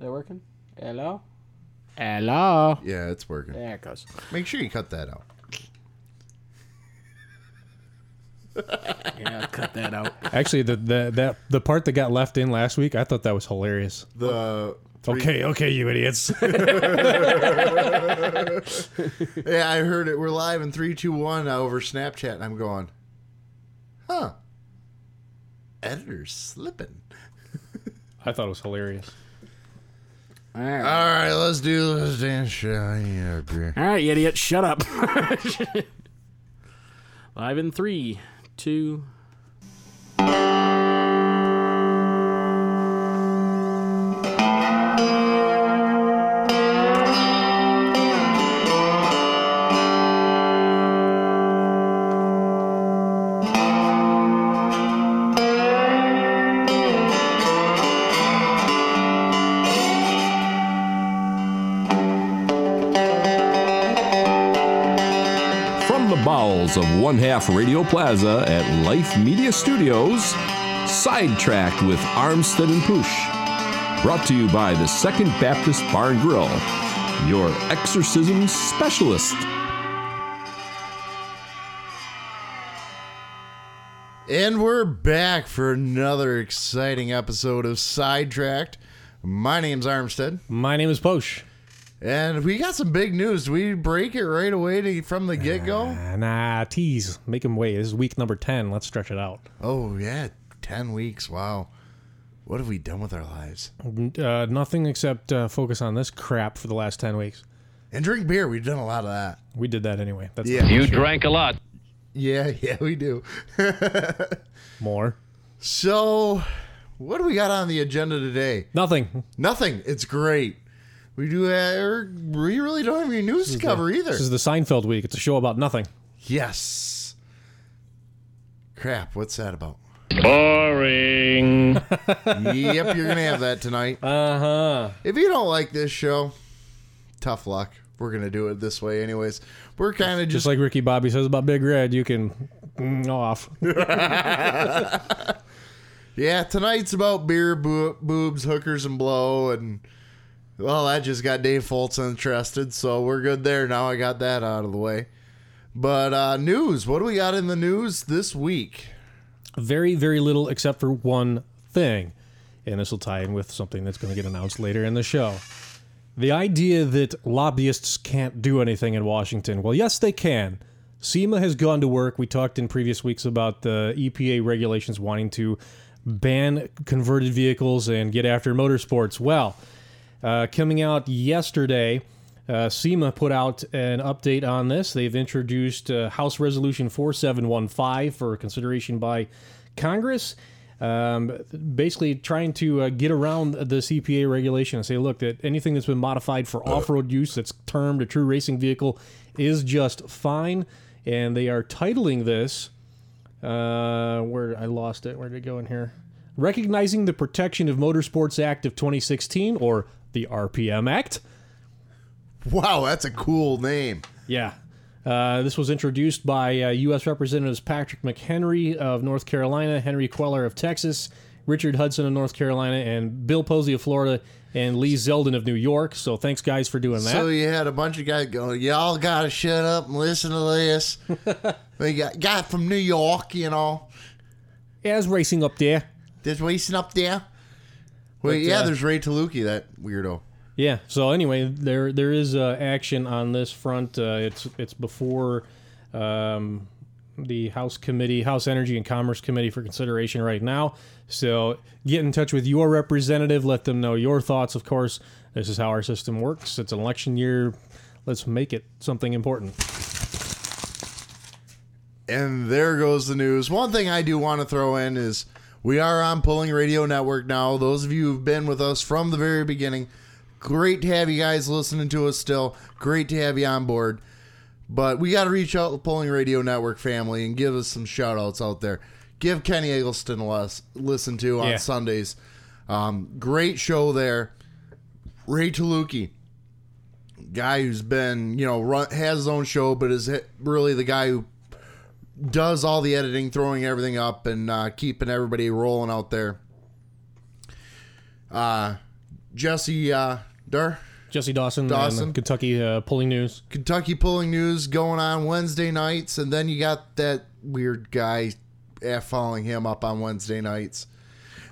that working? Hello? Hello? Yeah, it's working. There it goes. Make sure you cut that out. Yeah, cut that out. Actually, the, the that the part that got left in last week, I thought that was hilarious. The Okay, okay, you idiots. yeah, I heard it. We're live in three, two, one uh, over Snapchat, and I'm going, huh? Editor's slipping. I thought it was hilarious. All right. All right, let's do this dance show. Bro. All right, you idiot, shut up. Live in three, two. The of One Half Radio Plaza at Life Media Studios, Sidetracked with Armstead and Poosh. Brought to you by the Second Baptist Bar and Grill, your exorcism specialist. And we're back for another exciting episode of Sidetracked. My name's Armstead, My name is Posh. And we got some big news. Do we break it right away to, from the get go? Ah, Nah, tease. Make him wait. This is week number 10. Let's stretch it out. Oh, yeah, 10 weeks. Wow. What have we done with our lives? Uh, nothing except uh, focus on this crap for the last 10 weeks. And drink beer. We've done a lot of that. We did that anyway. That's Yeah. You drank a lot. Yeah, yeah, we do. more. So, what do we got on the agenda today? Nothing. Nothing. It's great. We do. Uh, we really don't have any news to cover either. This is the Seinfeld week. It's a show about nothing. Yes. Crap. What's that about? Boring. yep, you're gonna have that tonight. Uh huh. If you don't like this show, tough luck. We're gonna do it this way, anyways. We're kind of Just just like Ricky Bobby says about Big Red, you can mm, off. yeah. Tonight's about beer, boo- boobs, hookers, and blow, and well, that just got Dave Fultz interested, so we're good there. Now I got that out of the way. But uh news. What do we got in the news this week? very, very little except for one thing. And this will tie in with something that's going to get announced later in the show. The idea that lobbyists can't do anything in Washington. Well, yes, they can. SEMA has gone to work. We talked in previous weeks about the EPA regulations wanting to ban converted vehicles and get after motorsports. Well, uh, coming out yesterday, uh, SEMA put out an update on this. They've introduced uh, House Resolution 4715 for consideration by Congress. Um, basically, trying to uh, get around the EPA regulation and say, look, that anything that's been modified for off road use that's termed a true racing vehicle is just fine. And they are titling this uh, where I lost it. Where did it go in here? Recognizing the Protection of Motorsports Act of 2016, or the RPM Act. Wow, that's a cool name. Yeah. Uh, this was introduced by uh, U.S. Representatives Patrick McHenry of North Carolina, Henry Cuellar of Texas, Richard Hudson of North Carolina, and Bill Posey of Florida, and Lee Zeldin of New York. So thanks, guys, for doing that. So you had a bunch of guys going, y'all got to shut up and listen to this. we got guy from New York, you know, yeah, it's racing up there. There's racing up there. Well, But, yeah, uh, there's Ray Taluki, that weirdo. Yeah. So anyway, there there is uh, action on this front. Uh, it's it's before um, the House Committee, House Energy and Commerce Committee for consideration right now. So get in touch with your representative. Let them know your thoughts. Of course, this is how our system works. It's an election year. Let's make it something important. And there goes the news. One thing I do want to throw in is we are on Pulling Radio Network now. Those of you who've been with us from the very beginning, great to have you guys listening to us still. Great to have you on board. But we got to reach out to the Pulling Radio Network family and give us some shout outs out there. Give Kenny Eggleston a les- listen to on Yeah. Sundays. Um, great show there. Ray Taluki, guy who's been, you know, run, has his own show, but is really the guy who does all the editing, throwing everything up, and uh, keeping everybody rolling out there. Uh, Jesse uh, Dar. Jesse Dawson, Dawson. and Kentucky uh, pulling news. Kentucky pulling news going on Wednesday nights, and then you got that weird guy following him up on Wednesday nights.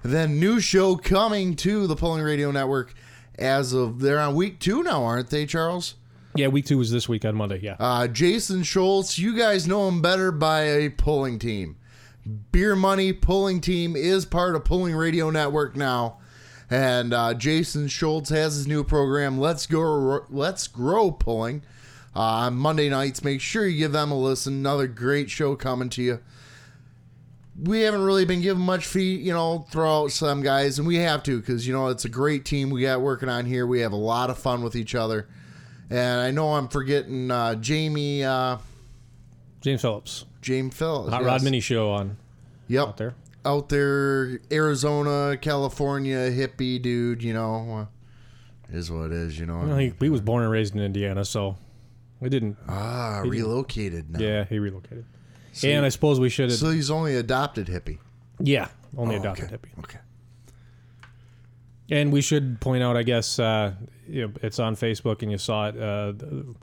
And then new show coming to the Pulling Radio Network as of they're on week two now, aren't they, Charles? Yeah, week two was this week on Monday. Yeah. Uh, Jason Schultz, you guys know him better by a pulling team. Beer Money Pulling Team is part of Pulling Radio Network now. And uh, Jason Schultz has his new program, Let's Go, Let's Grow Pulling, uh, on Monday nights. Make sure you give them a listen. Another great show coming to you. We haven't really been given much feet, you know, throw out some guys, and we have to because you know it's a great team we got working on here. We have a lot of fun with each other, and I know I'm forgetting uh, Jamie, uh, James Phillips, James Phil, Hot yes. Rod Mini Show on Yep, out there. out there, Arizona, California, hippie dude, you know, uh, is what it is, you know. Well, he, he was born and raised in Indiana, so we didn't. ah, relocated now. Yeah, he relocated. and I suppose we should have. So he's only adopted hippie. yeah, only Oh, adopted okay. hippie. Okay. And we should point out, I guess, uh, you know, it's on Facebook, and you saw it. Uh, the,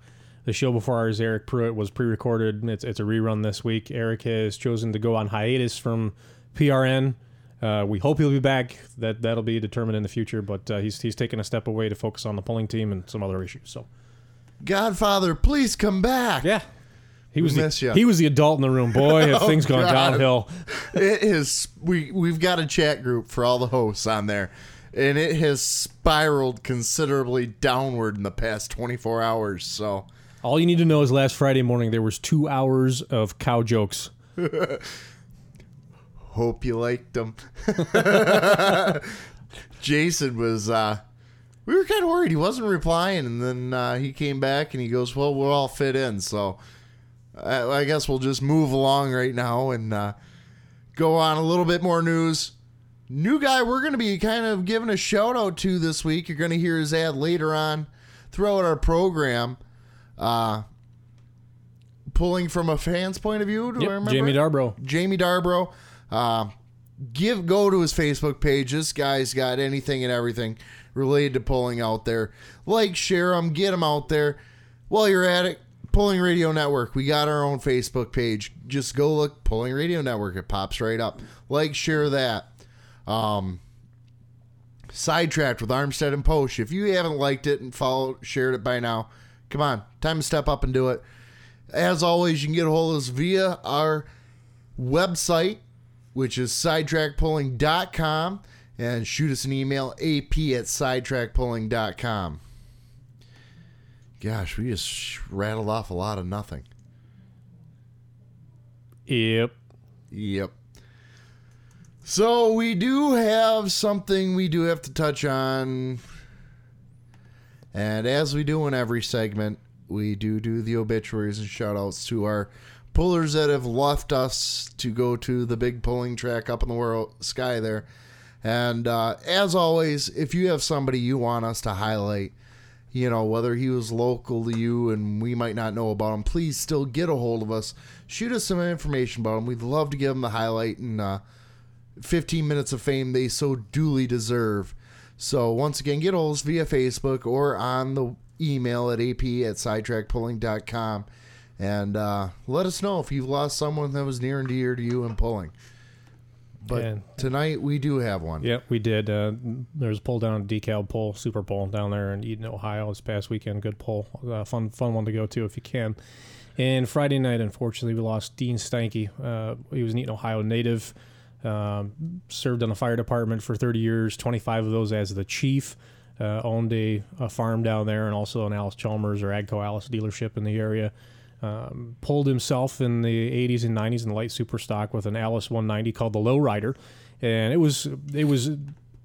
the show before ours, Eric Pruitt, was pre-recorded. It's it's a rerun this week. Eric has chosen to go on hiatus from PRN. Uh, we hope he'll be back. That that'll be determined in the future. But uh, he's he's taken a step away to focus on the pulling team and some other issues. So Godfather, please come back. yeah, he was miss the, ya. he was the adult in the room. Boy, have Oh, things gone God. downhill. It is. We we've got a chat group for all the hosts on there, and it has spiraled considerably downward in the past 24 hours. So All you need to know is last Friday morning there was two hours of cow jokes. hope you liked them. Jason was. uh We were kind of worried he wasn't replying, and then uh, he came back and he goes, "Well, we'll all fit in." So I, I guess we'll just move along right now and uh, go on a little bit more news. New guy we're going to be kind of giving a shout out to this week. You're going to hear his ad later on throughout our program. Uh, pulling from a fan's point of view, do I remember? Jamie Darbro. Jamie Darbro. Uh, give go to his Facebook page. This guy's got anything and everything related to pulling out there. Like, share them, get them out there. While you're at it, Pulling Radio Network. We got our own Facebook page. Just go look Pulling Radio Network. It pops right up. Like, share that. Um, sidetracked with Armstead and Posh. If you haven't liked it and followed, shared it by now, come on, time to step up and do it. As always, you can get a hold of us via our website, which is sidetrackpulling.com, and shoot us an email, ap at sidetrackpulling.com. Gosh, we just rattled off a lot of nothing. Yep. Yep. So we do have something we do have to touch on. And as we do in every segment, we do do the obituaries and shout outs to our pullers that have left us to go to the big pulling track up in the world sky there. And uh, as always, if you have somebody you want us to highlight, you know, whether he was local to you and we might not know about him, please still get a hold of us. Shoot us some information about him. We'd love to give him the highlight and uh, 15 minutes of fame they so duly deserve. So, once again, get hold via Facebook or on the email at ap at sidetrackpulling.com and uh, let us know if you've lost someone that was near and dear to you in pulling. But And- tonight we do have one. Yep, we did. Uh, there was a pull down, decal pull, super pull down there in Eden, Ohio this past weekend. Good pull, uh, fun, fun one to go to if you can. And Friday night, unfortunately, we lost Dean Stanky. Uh, he was an Eden, Ohio native. Um, served on the fire department for 30 years, 25 of those as the chief. Uh, owned a, a farm down there and also an Allis-Chalmers or Agco Allis dealership in the area. Um, pulled himself in the 80s and 90s in light super stock with an Allis 190 called the Lowrider, and it was it was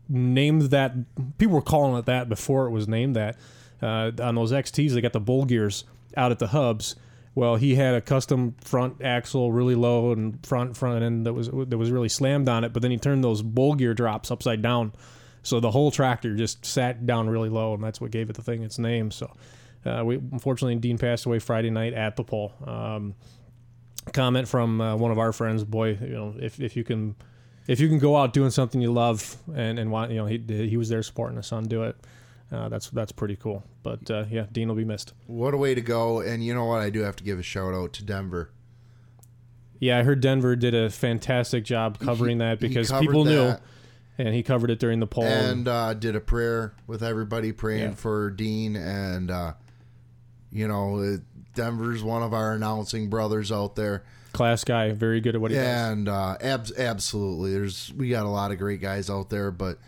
named that. People were calling it that before it was named that. Uh, on those XTs, they got the bull gears out at the hubs. Well, he had a custom front axle, really low, and front front end that was that was really slammed on it. But then he turned those bull gear drops upside down, so the whole tractor just sat down really low, and that's what gave it the thing its name. So, uh, we unfortunately Dean passed away Friday night at the pole. Um, comment from uh, one of our friends, boy, you know, if if you can if you can go out doing something you love and and want you know he he was there supporting his son do it. Uh, that's that's pretty cool. But uh, yeah, Dean will be missed. What a way to go! And you know what? I do have to give a shout out to Denver. Yeah, I heard Denver did a fantastic job covering that because people knew, and he covered it during the poll. and uh, did a prayer with everybody praying Yeah. for Dean. And uh, you know, Denver's one of our announcing brothers out there. class guy, very good at what he does. and uh, abs- absolutely, there's we got a lot of great guys out there, but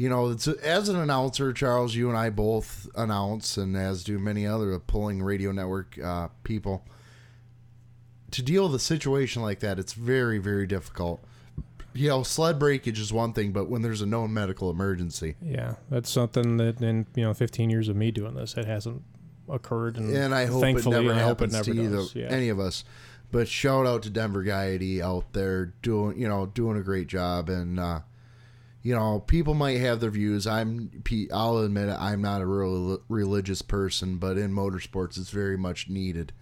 you know, it's as an announcer, Charles, you and I both announce, and as do many other pulling radio network uh, people. To deal with a situation like that, it's very, very difficult. You know, sled breakage is one thing, but when there's a known medical emergency, Yeah, that's something that in you know 15 years of me doing this, it hasn't occurred, and, and I hope it never hope it happens never to either. Yeah. any of us. But shout out to Denver Gaiety out there doing you know doing a great job, and uh, you know people might have their views. I'm I'll admit it, I'm not a real religious person, but in motorsports it's very much needed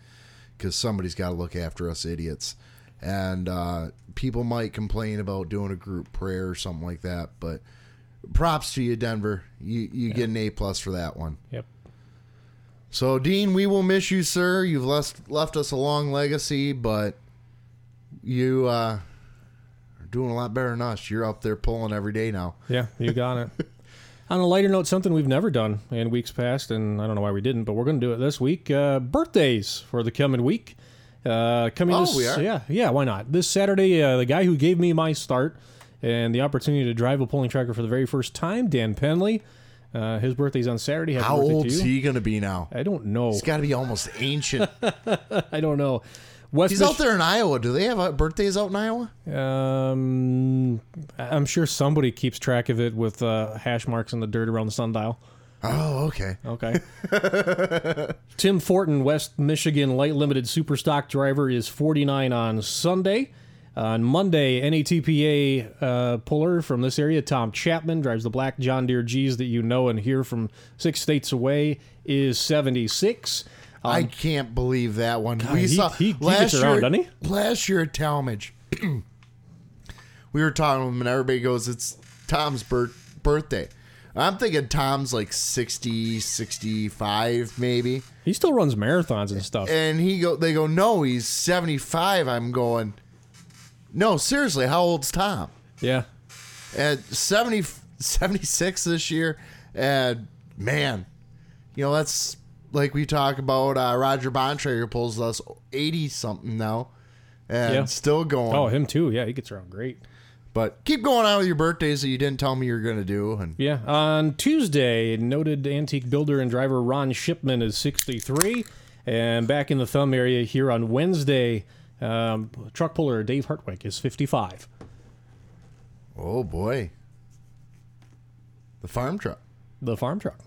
because somebody's got to look after us idiots. And uh, people might complain about doing a group prayer or something like that, but props to you, Denver. You you get an A plus for that one. Yep. So, Dean, we will miss you, sir. You've left left us a long legacy, but you uh, doing a lot better than us. You're up there pulling every day now. Yeah, you got it. On a lighter note, something we've never done in weeks past, and I don't know why we didn't, but we're going to do it this week. Uh, birthdays for the coming week. Uh, coming Oh, this, we are? Yeah, yeah, why not? This Saturday, uh, the guy who gave me my start and the opportunity to drive a pulling tractor for the very first time, Dan Penley. Uh, his birthday's on Saturday. Happy How old is he going to be now? I don't know. He's got to be almost ancient. I don't know. West He's out there in Iowa. Do they have uh, birthdays out in Iowa? Um, I'm sure somebody keeps track of it with uh, hash marks in the dirt around the sundial. Oh, okay. Okay. Tim Fortin, West Michigan light limited super stock driver, is 49 on Sunday. On Monday, NATPA uh, puller from this area, Tom Chapman, drives the black John Deere G's that you know and hear from six states away, is 76. I um, can't believe that one. we he- saw he- he last gets around, year. doesn't he? Last year at Talmadge, we were talking with him, and everybody goes, "It's Tom's bir- birthday." I'm thinking Tom's like 60, 65 maybe. He still runs marathons and stuff. And he go they go, "No, he's 75." I'm going, "No, seriously, how old's Tom?" Yeah. At 70 76 this year. And man, you know, that's like we talk about uh, Roger Bontrager pulls us 80 something now and Yeah. still going. Oh, him too. Yeah, he gets around great. But keep going on with your birthdays that you didn't tell me you were going to do and Yeah. On Tuesday, noted antique builder and driver Ron Shipman is 63. And back in the thumb area here on Wednesday, um, truck puller Dave Hartwick is 55. oh boy. The farm truck. The farm truck.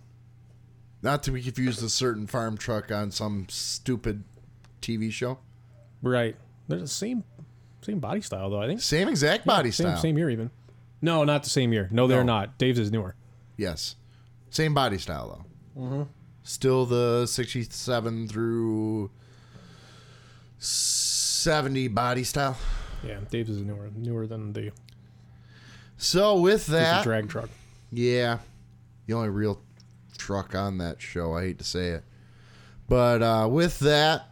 Not to be confused with a certain farm truck on some stupid TV show. Right. They're the same same body style, though, I think. Same exact body same, style. Same year, even. No, not the same year. No, they're No. not. Dave's is newer. Yes. Same body style though. Mm-hmm. Still the 67 through 70 body style. Yeah, Dave's is newer newer than the, So with the that, drag truck. yeah, the only real truck on that show. I hate to say it, but uh, with that,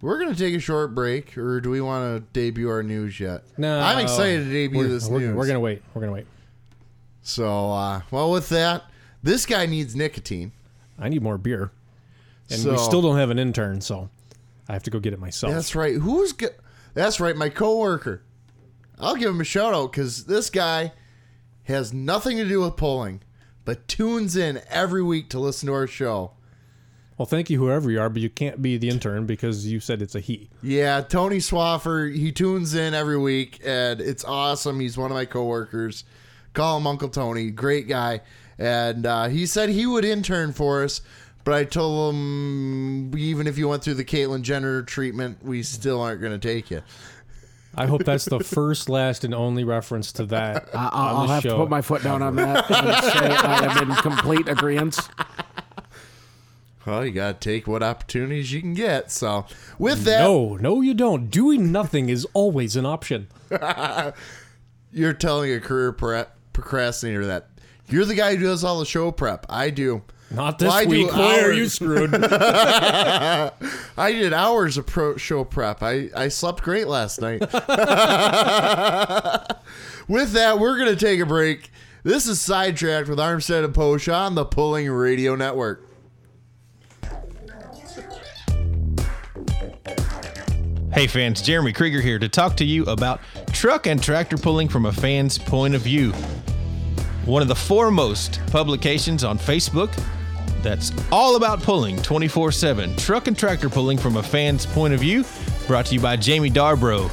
we're gonna take a short break, or do we want to debut our news yet? No, I'm excited to debut we're, this we're, news. We're gonna wait. We're gonna wait. So, uh, well, with that, this guy needs nicotine. I need more beer, and So- we still don't have an intern, so I have to go get it myself. That's right. Who's go- That's right, my coworker. I'll give him a shout out because this guy has nothing to do with polling, but tunes in every week to listen to our show. Well, thank you, whoever you are, but you can't be the intern because you said it's a he. Yeah, Tony Swaffer, he tunes in every week, and it's awesome. He's one of my coworkers. Call him Uncle Tony, great guy. And uh, he said he would intern for us, but I told him even if you went through the Caitlyn Jenner treatment, we still aren't going to take you. I hope that's the first, last, and only reference to that. I, I'll, I'll have show. to put my foot down on that and say I am in complete agreement. Well, you got to take what opportunities you can get. So, with that, No, no, you don't. Doing nothing is always an option. you're telling a career pre- procrastinator that you're the guy who does all the show prep. I do. Not this Well, I do week. Boy, are you screwed. I did hours of pro show prep. I, I slept great last night. with that, we're going to take a break. This is Sidetracked with Armstead and Posh on the Pulling Radio Network. Hey fans, Jeremy Krieger here to talk to you about truck and tractor pulling from a fan's point of view. One of the foremost publications on Facebook that's all about pulling 24 7. Truck and tractor pulling from a fan's point of view, brought to you by Jamie Darbro,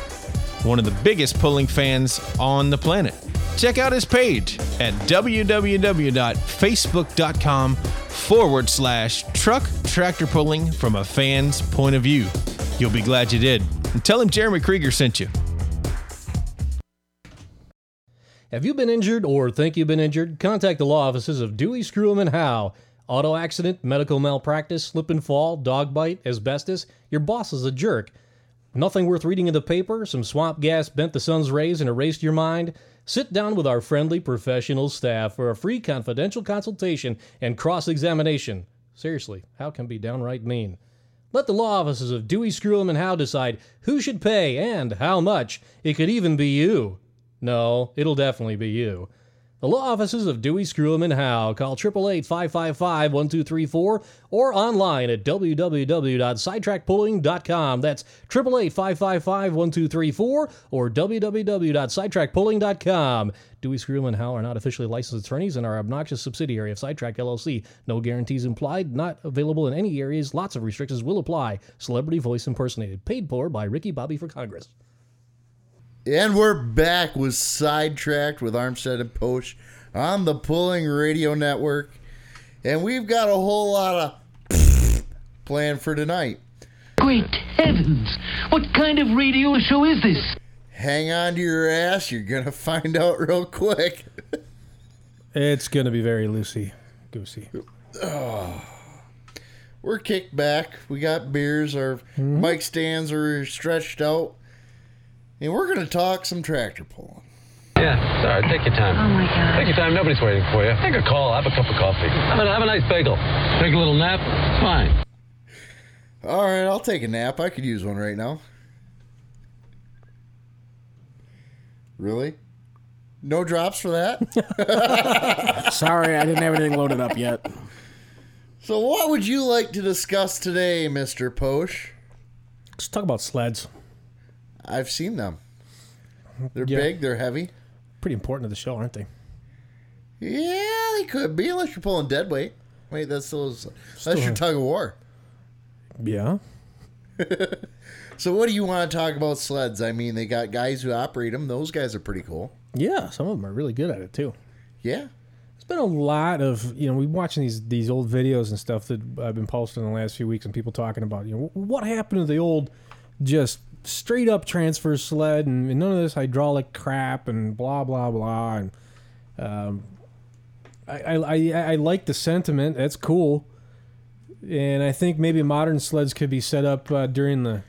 one of the biggest pulling fans on the planet. Check out his page at www.facebook.com forward slash truck tractor pulling from a fan's point of view. You'll be glad you did. And tell him Jeremy Krieger sent you. Have you been injured or think you've been injured? Contact the law offices of Dewey, Screwham, and Howe. Auto accident, medical malpractice, slip and fall, dog bite, asbestos. Your boss is a jerk. Nothing worth reading in the paper? Some swamp gas bent the sun's rays and erased your mind? Sit down with our friendly professional staff for a free confidential consultation and cross examination. Seriously, how can be downright mean? Let the law offices of Dewey, Screwham, and Howe decide who should pay and how much. It could even be you. No, it'll definitely be you. The law offices of Dewey, Screwham, and Howe. Call 888-555-1234 or online at www.sidetrackpulling.com. That's 888-555-1234 or www.sidetrackpulling.com. Dewey, Screwham, and Howe are not officially licensed attorneys and are obnoxious subsidiary of Sidetrack LLC. No guarantees implied. Not available in any areas. Lots of restrictions will apply. Celebrity voice impersonated. Paid for by Ricky Bobby for Congress. And we're back with Sidetracked with Armstead and Posh on the Pulling Radio Network. And we've got a whole lot of planned for tonight. Great heavens! What kind of radio show is this? Hang on to your ass, you're going to find out real quick. It's going to be very loosey goosey. We're kicked back. We got beers. Our hmm? mic stands are stretched out. And we're going to talk some tractor pulling. Yeah, sorry. Take your time. Oh my god. Take your time. Nobody's waiting for you. Take a call. Have a cup of coffee. Have a, have a nice bagel. Take a little nap. It's fine. All right, I'll take a nap. I could use one right now. Really? No drops for that? Sorry, I didn't have anything loaded up yet. so, what would you like to discuss today, Mr. Posh? Let's talk about sleds. I've seen them. They're Yeah. big, they're heavy. Pretty important to the show, aren't they? Yeah, they could be, unless you're pulling dead weight. Wait, that's still, that's your tug of war. Yeah. So, what do you want to talk about sleds? I mean, they got guys who operate them. Those guys are pretty cool. Yeah, some of them are really good at it too. Yeah. There's been a lot of you know we watching these these old videos and stuff that I've been posting in the last few weeks and people talking about you know what happened to the old just straight up transfer sled and, none of this hydraulic crap and blah blah blah. And um, I, I I I like the sentiment. That's cool. And I think maybe modern sleds could be set up uh, during the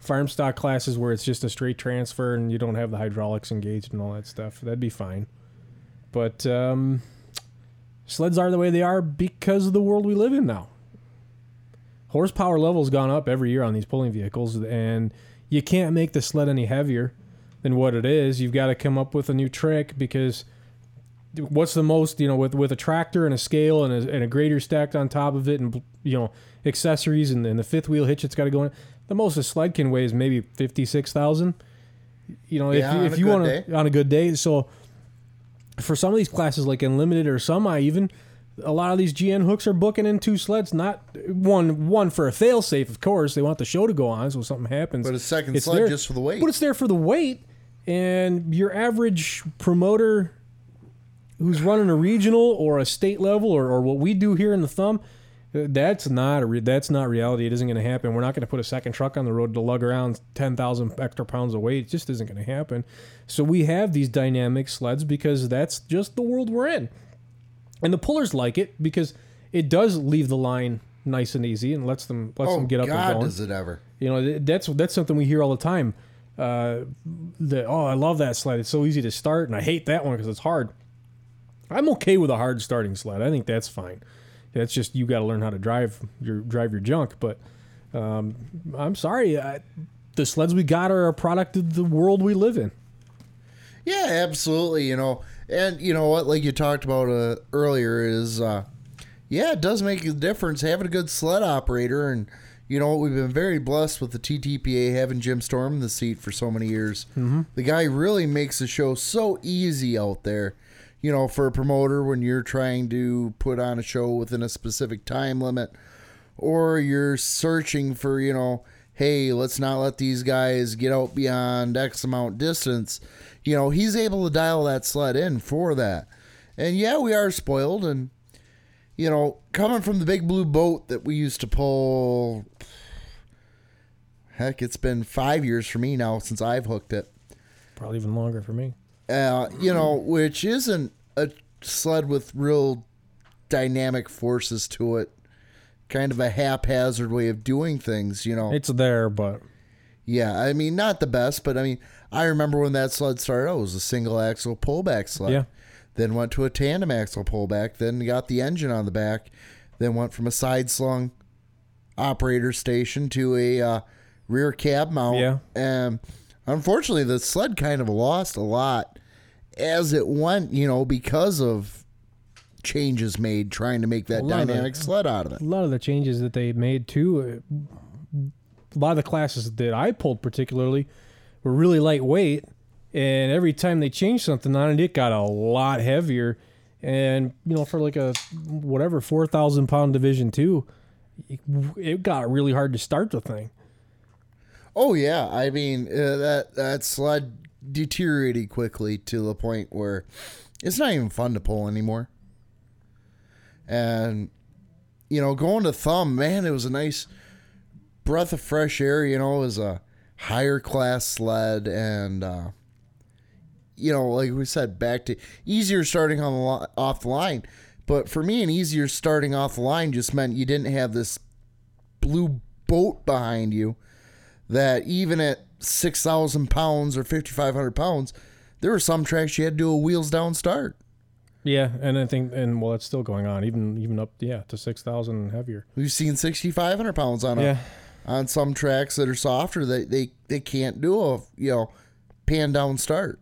farm stock classes where it's just a straight transfer and you don't have the hydraulics engaged and all that stuff. That'd be fine. But um, sleds are the way they are because of the world we live in now. Horsepower level's gone up every year on these pulling vehicles, and you can't make the sled any heavier than what it is. You've got to come up with a new trick because what's the most you know with with a tractor and a scale and a, and a grader stacked on top of it and you know accessories and, and the fifth wheel hitch it's got to go in. The most a sled can weigh is maybe fifty six thousand. You know, Yeah, if on you, a if you want to on a good day, so for some of these classes like unlimited or semi even a lot of these gn hooks are booking in two sleds not one one for a fail safe of course. They want the show to go on so something happens. But a second It's sled there- just for the weight. but it's there for the weight and your average promoter who's running a regional or a state level or, or what we do here in the thumb uh, that's not a re- that's not reality. It isn't going to happen. We're not going to put a second truck on the road to lug around 10,000 extra pounds of weight. It just isn't going to happen. So we have these dynamic sleds because that's just the world we're in and the pullers like it because it does leave the line nice and easy and lets them lets oh, them get up God, and going does it ever. you know, that's that's something we hear all the time. uh, that oh I love that sled. It's so easy to start, and I hate that one because it's hard. I'm okay with a hard starting sled. I think that's fine. That's just you got to learn how to drive your drive your junk. But um, I'm sorry, I, the sleds we got are a product of the world we live in. Yeah, absolutely. You know, and you know what, like you talked about uh, earlier, is uh, yeah, it does make a difference having a good sled operator. And you know, what, we've been very blessed with the TTPA having Jim Storm in the seat for so many years. Mm-hmm. The guy really makes the show so easy out there. You know, for a promoter when you're trying to put on a show within a specific time limit, or you're searching for, you know, hey, let's not let these guys get out beyond X amount distance. You know, he's able to dial that sled in for that. And yeah, we are spoiled. And, you know, coming from the big blue boat that we used to pull, heck, it's been five years for me now since I've hooked it. Probably even longer for me. Uh, you know, which isn't a sled with real dynamic forces to it. Kind of a haphazard way of doing things, you know. It's there, but Yeah, I mean, not the best, but I mean, I remember when that sled started out, it was a single axle pullback sled. Yeah. Then went to a tandem axle pullback, then got the engine on the back, then went from a side slung operator station to a uh, rear cab mount. Yeah. And unfortunately, the sled kind of lost a lot as it went, you know, because of changes made trying to make that of the- dynamic sled out of it. a lot of the changes that they made too. uh, A lot of the classes that I pulled particularly were really lightweight, and every time they changed something on it, it got a lot heavier. And you know, for like a whatever four thousand pound division two, it, got really hard to start the thing. Oh yeah, I mean uh, that that sled deteriorated quickly to the point where it's not even fun to pull anymore. And you know, going to thumb, man, it was a nice breath of fresh air. You know, it was a higher class sled, and uh, you know, like we said, back to easier starting on the li- off the line. But for me, an easier starting off the line just meant you didn't have this blue boat behind you that even at 6,000 pounds or 5,500 pounds, there were some tracks you had to do a wheels down start. Yeah, and I think, and well, it's still going on, even even up, yeah, to six thousand and heavier. We've seen 6,500 pounds on Yeah. On some tracks that are softer that they, they can't do a, you know, pan down start.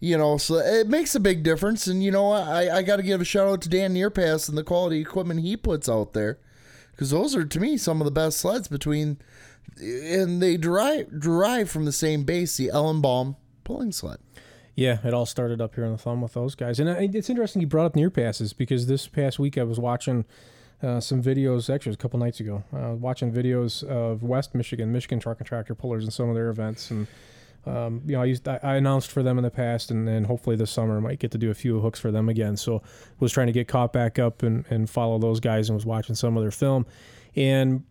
You know, so it makes a big difference. And, you know, I, I got to give a shout out to Dan Nearpass and the quality equipment he puts out there. Because those are, to me, some of the best sleds between, and they derive, derive from the same base, the Ellenbaum pulling sled. Yeah, it all started up here on the thumb with those guys, and uh, it's interesting you brought up Nearpass's because this past week I was watching uh, some videos. Actually, was a couple nights ago. Uh, watching videos of West Michigan, Michigan truck and tractor pullers, and some of their events. And um, you know, I used I, I announced for them in the past, and hopefully this summer I might get to do a few hooks for them again. So was trying to get caught back up and and follow those guys, and was watching some of their film, and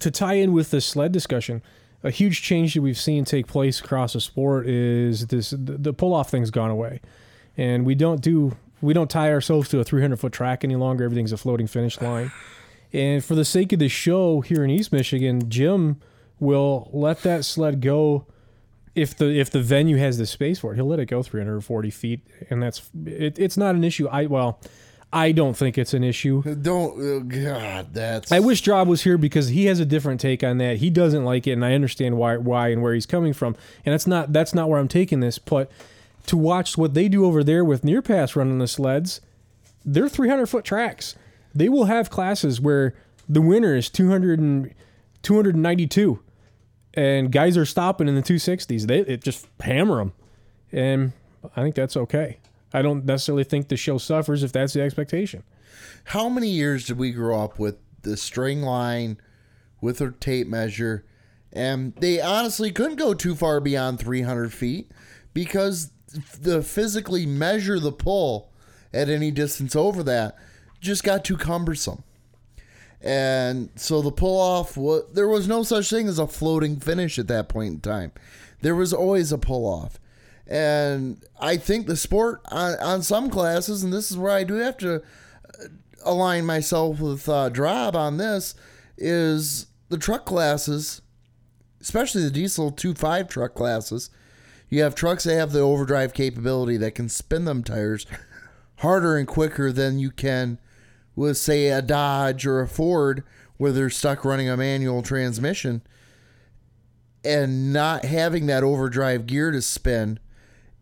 to tie in with the sled discussion, a huge change that we've seen take place across the sport is this: the, the pull off thing's gone away, and we don't do we don't tie ourselves to a 300 foot track any longer. Everything's a floating finish line, and for the sake of the show here in East Michigan, Jim will let that sled go. If the if the venue has the space for it, he'll let it go 340 feet, and that's it, it's not an issue. I well, I don't think it's an issue. Uh, don't, oh God, that's. I wish Drob was here because he has a different take on that. He doesn't like it, and I understand why, why, and where he's coming from. And that's not that's not where I'm taking this. But to watch what they do over there with Nearpass running the sleds, they're 300 foot tracks. They will have classes where the winner is 200 and 292, and guys are stopping in the 260s. They it just hammer them, and I think that's okay. I don't necessarily think the show suffers if that's the expectation. How many years did we grow up with the string line with a tape measure? And they honestly couldn't go too far beyond 300 feet because the physically measure the pull at any distance over that just got too cumbersome. And so the pull off, wa- there was no such thing as a floating finish at that point in time. There was always a pull off. And I think the sport on, on some classes, and this is where I do have to align myself with uh, Drob on this, is the truck classes especially the diesel 2.5 truck classes, you have trucks that have the overdrive capability that can spin them tires harder and quicker than you can with, say, a Dodge or a Ford where they're stuck running a manual transmission and not having that overdrive gear to spin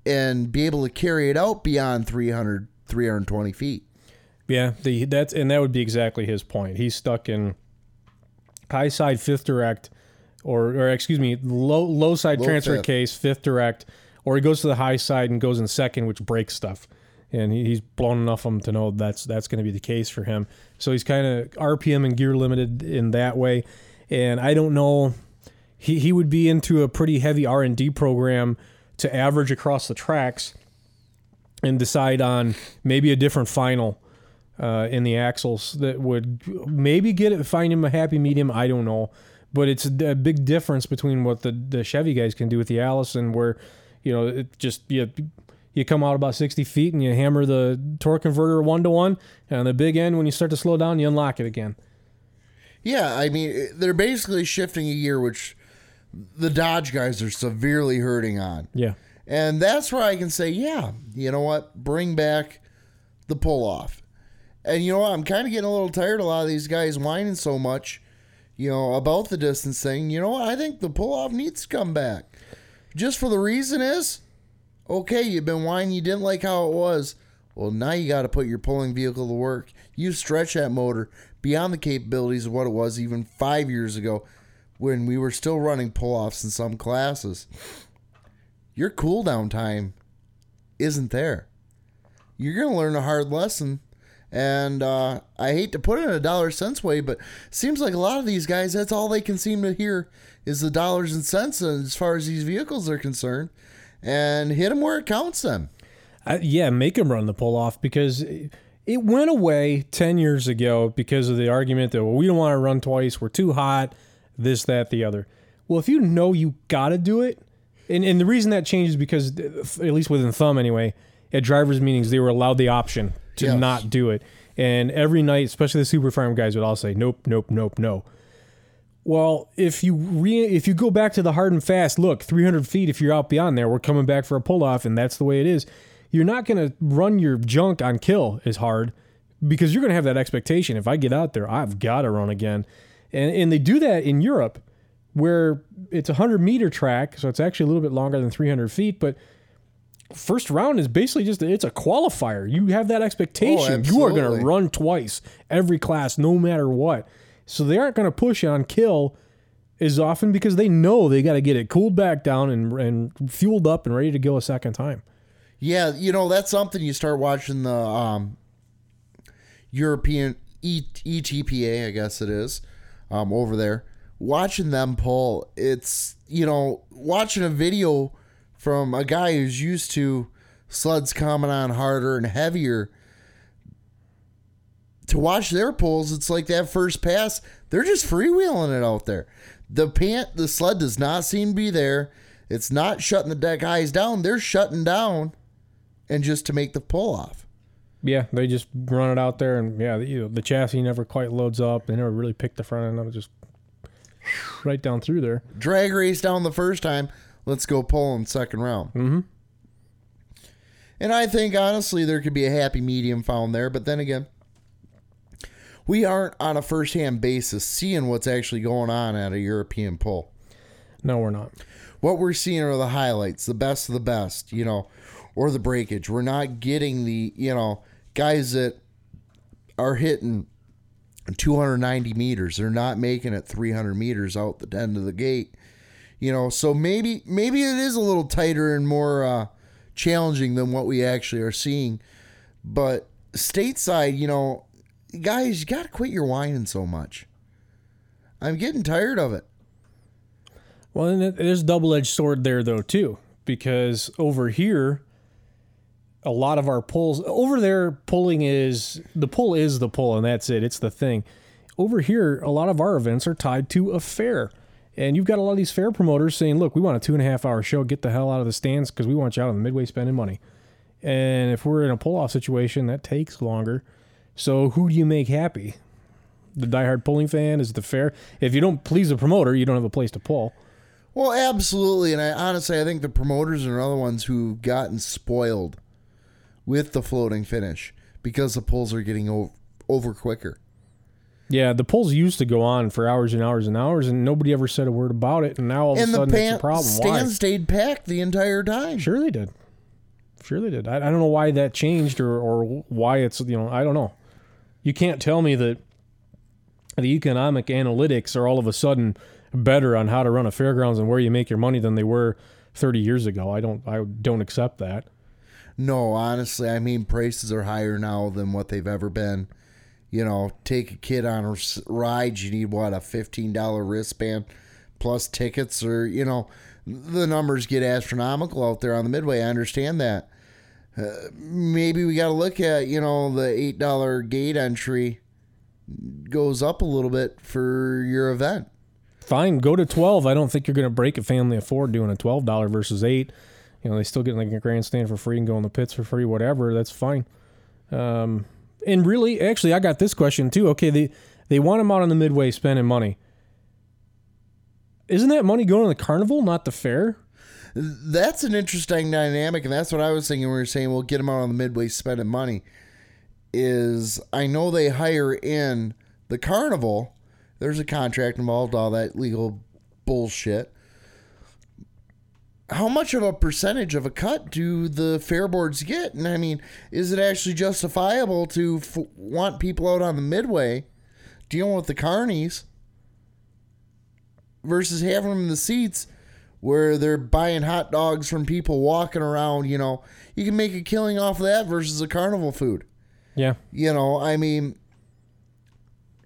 and be able to carry it out beyond 300, 320 feet. Yeah, the that's and that would be exactly his point. He's stuck in high side fifth direct, or or excuse me, low low side Low transfer fifth. case fifth direct, or he goes to the high side and goes in second, which breaks stuff. And he, he's blown enough of them to know that's that's going to be the case for him. So he's kind of RPM and gear limited in that way. And I don't know, he he would be into a pretty heavy R and D program to average across the tracks and decide on maybe a different final uh, in the axles that would maybe get it, find him a happy medium. I don't know, but it's a, a big difference between what the, the Chevy guys can do with the Allison, where you know it just you you come out about sixty feet and you hammer the torque converter one to one, and on the big end when you start to slow down, you unlock it again. Yeah, I mean, they're basically shifting a gear, which the Dodge guys are severely hurting on. Yeah, And that's where I can say, yeah, you know what? Bring back the pull off. And you know what? I'm kind of getting a little tired of a lot of these guys whining so much, you know, about the distance thing. You know? I think the pull off needs to come back. Just for the reason is, okay, you've been whining, you didn't like how it was. Well, now you got to put your pulling vehicle to work. You stretch that motor beyond the capabilities of what it was even five years ago when we were still running pull offs in some classes your cool down time isn't there. You're going to learn a hard lesson. And uh, I hate to put it in a dollar cents way, but seems like a lot of these guys, that's all they can seem to hear is the dollars and cents as far as these vehicles are concerned. And hit them where it counts them. Yeah, make them run the pull off because it went away 10 years ago because of the argument that, well, we don't want to run twice. We're too hot, this, that, the other. Well, if you know you got to do it, and, and the reason that changes because, at least within Thumb anyway, at drivers' meetings, they were allowed the option to Yes. not do it. And every night, especially the super farm guys would all say, nope, nope, nope, no. Well, if you re- if you go back to the hard and fast, look, 300 feet. If you're out beyond there, we're coming back for a pull off, and that's the way it is. You're not going to run your junk on kill as hard because you're going to have that expectation. If I get out there, I've got to run again, and and they do that in Europe, where it's a hundred meter track, so it's actually a little bit longer than 300 feet, but. First round is basically just it's a qualifier. You have that expectation. you are going to run twice every class, no matter what. So they aren't going to push on kill as often because they know they got to get it cooled back down and, and fueled up and ready to go a second time. Yeah, you know, that's something you start watching the um, European e- ETPA, I guess it is, um, over there. Watching them pull, it's, you know, watching a video from a guy who's used to sleds coming on harder and heavier. To watch their pulls, it's like that first pass, they're just freewheeling it out there. The pant, the sled does not seem to be there. It's not shutting the deck eyes down. They're shutting down and just to make the pull off. Yeah, they just run it out there, and yeah, the, you know, the chassis never quite loads up. They never really pick the front end up, just right down through there. Drag race down the first time. Let's go pull in second round. Mm-hmm. And I think honestly there could be a happy medium found there, but then again, we aren't on a first hand basis seeing what's actually going on at a European pull. No, we're not. What we're seeing are the highlights, the best of the best, you know, or the breakage. We're not getting the, you know, guys that are hitting 290 meters. They're not making it 300 meters out the end of the gate. You know, so maybe maybe it is a little tighter and more uh, challenging than what we actually are seeing. But stateside, you know, guys, you got to quit your whining so much. I'm getting tired of it. Well, and there's a double edged sword there though too, because over here, a lot of our pulls over there pulling is the pull is the pull, and that's it. It's the thing. Over here, a lot of our events are tied to a fair. And you've got a lot of these fair promoters saying, look, we want a two and a half hour show. Get the hell out of the stands because we want you out on the midway spending money. And if we're in a pull off situation, that takes longer. So who do you make happy? The diehard pulling fan is the fair. If you don't please the promoter, you don't have a place to pull. Well, absolutely, and I honestly I think the promoters are other ones who've gotten spoiled with the floating finish because the pulls are getting over, over quicker. Yeah, the polls used to go on for hours and hours and hours, and nobody ever said a word about it. And now all of and a the sudden it's a problem. stand Why? stayed packed the entire time. Sure they did. Sure they did. I, I don't know why that changed or, or why it's, you know, I don't know. You can't tell me that the economic analytics are all of a sudden better on how to run a fairgrounds and where you make your money than they were 30 years ago. I don't I don't accept that. No, honestly, I mean prices are higher now than what they've ever been. You know, take a kid on a ride, you need what a fifteen dollar wristband plus tickets, or you know, the numbers get astronomical out there on the midway. I understand that. Uh, maybe we got to look at you know the eight dollar gate entry goes up a little bit for your event. Fine, go to 12. I don't think you're going to break a family of 4 doing a $12 versus 8. You know, they still get like a grandstand for free and go in the pits for free, whatever. That's fine. Um, and really, actually, I got this question too. Okay, they they want them out on the midway spending money. Isn't that money going to the carnival, not the fair? That's an interesting dynamic, and that's what I was thinking. We were saying we'll get them out on the midway spending money. Is I know they hire in the carnival. There's a contract involved, all that legal bullshit. How much of a percentage of a cut do the fair boards get? And I mean, is it actually justifiable to f- want people out on the midway dealing with the carnies versus having them in the seats where they're buying hot dogs from people walking around? You know, you can make a killing off of that versus a carnival food. Yeah. You know, I mean,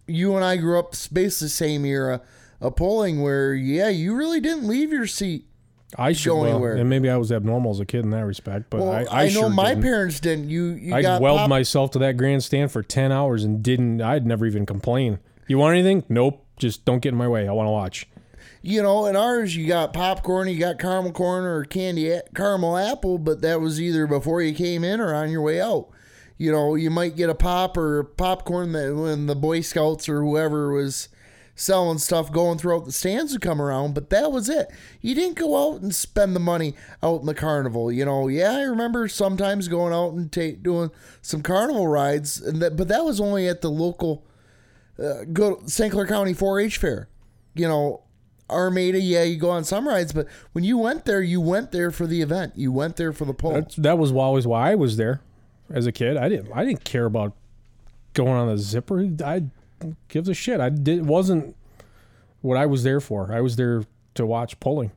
you and I grew up basically the same era of polling where, yeah, you really didn't leave your seat. I should Go well, anywhere. and maybe I was abnormal as a kid in that respect, but Well, I, I, I, know sure my didn't. parents didn't. You, you I'd got weld pop- myself to that grandstand for 10 hours and didn't, I'd never even complain. You want anything? Nope. Just don't get in my way. I want to watch. you know, in ours, you got popcorn, you got caramel corn or candy a- caramel apple, but that was either before you came in or on your way out. You know, you might get a pop or popcorn that when the Boy Scouts or whoever was selling stuff going throughout the stands would come around, but that was it. You didn't go out and spend the money out in the carnival. You know, yeah, I remember sometimes going out and ta- doing some carnival rides, and that, but that was only at the local uh, St. Clair County 4-H fair. You know, Armada, yeah, you go on some rides, but when you went there, you went there for the event. You went there for the pole. That was always why I was there as a kid. I didn't, I didn't care about going on the zipper. I gives a shit. I did, it wasn't what I was there for. I was there to watch pulling.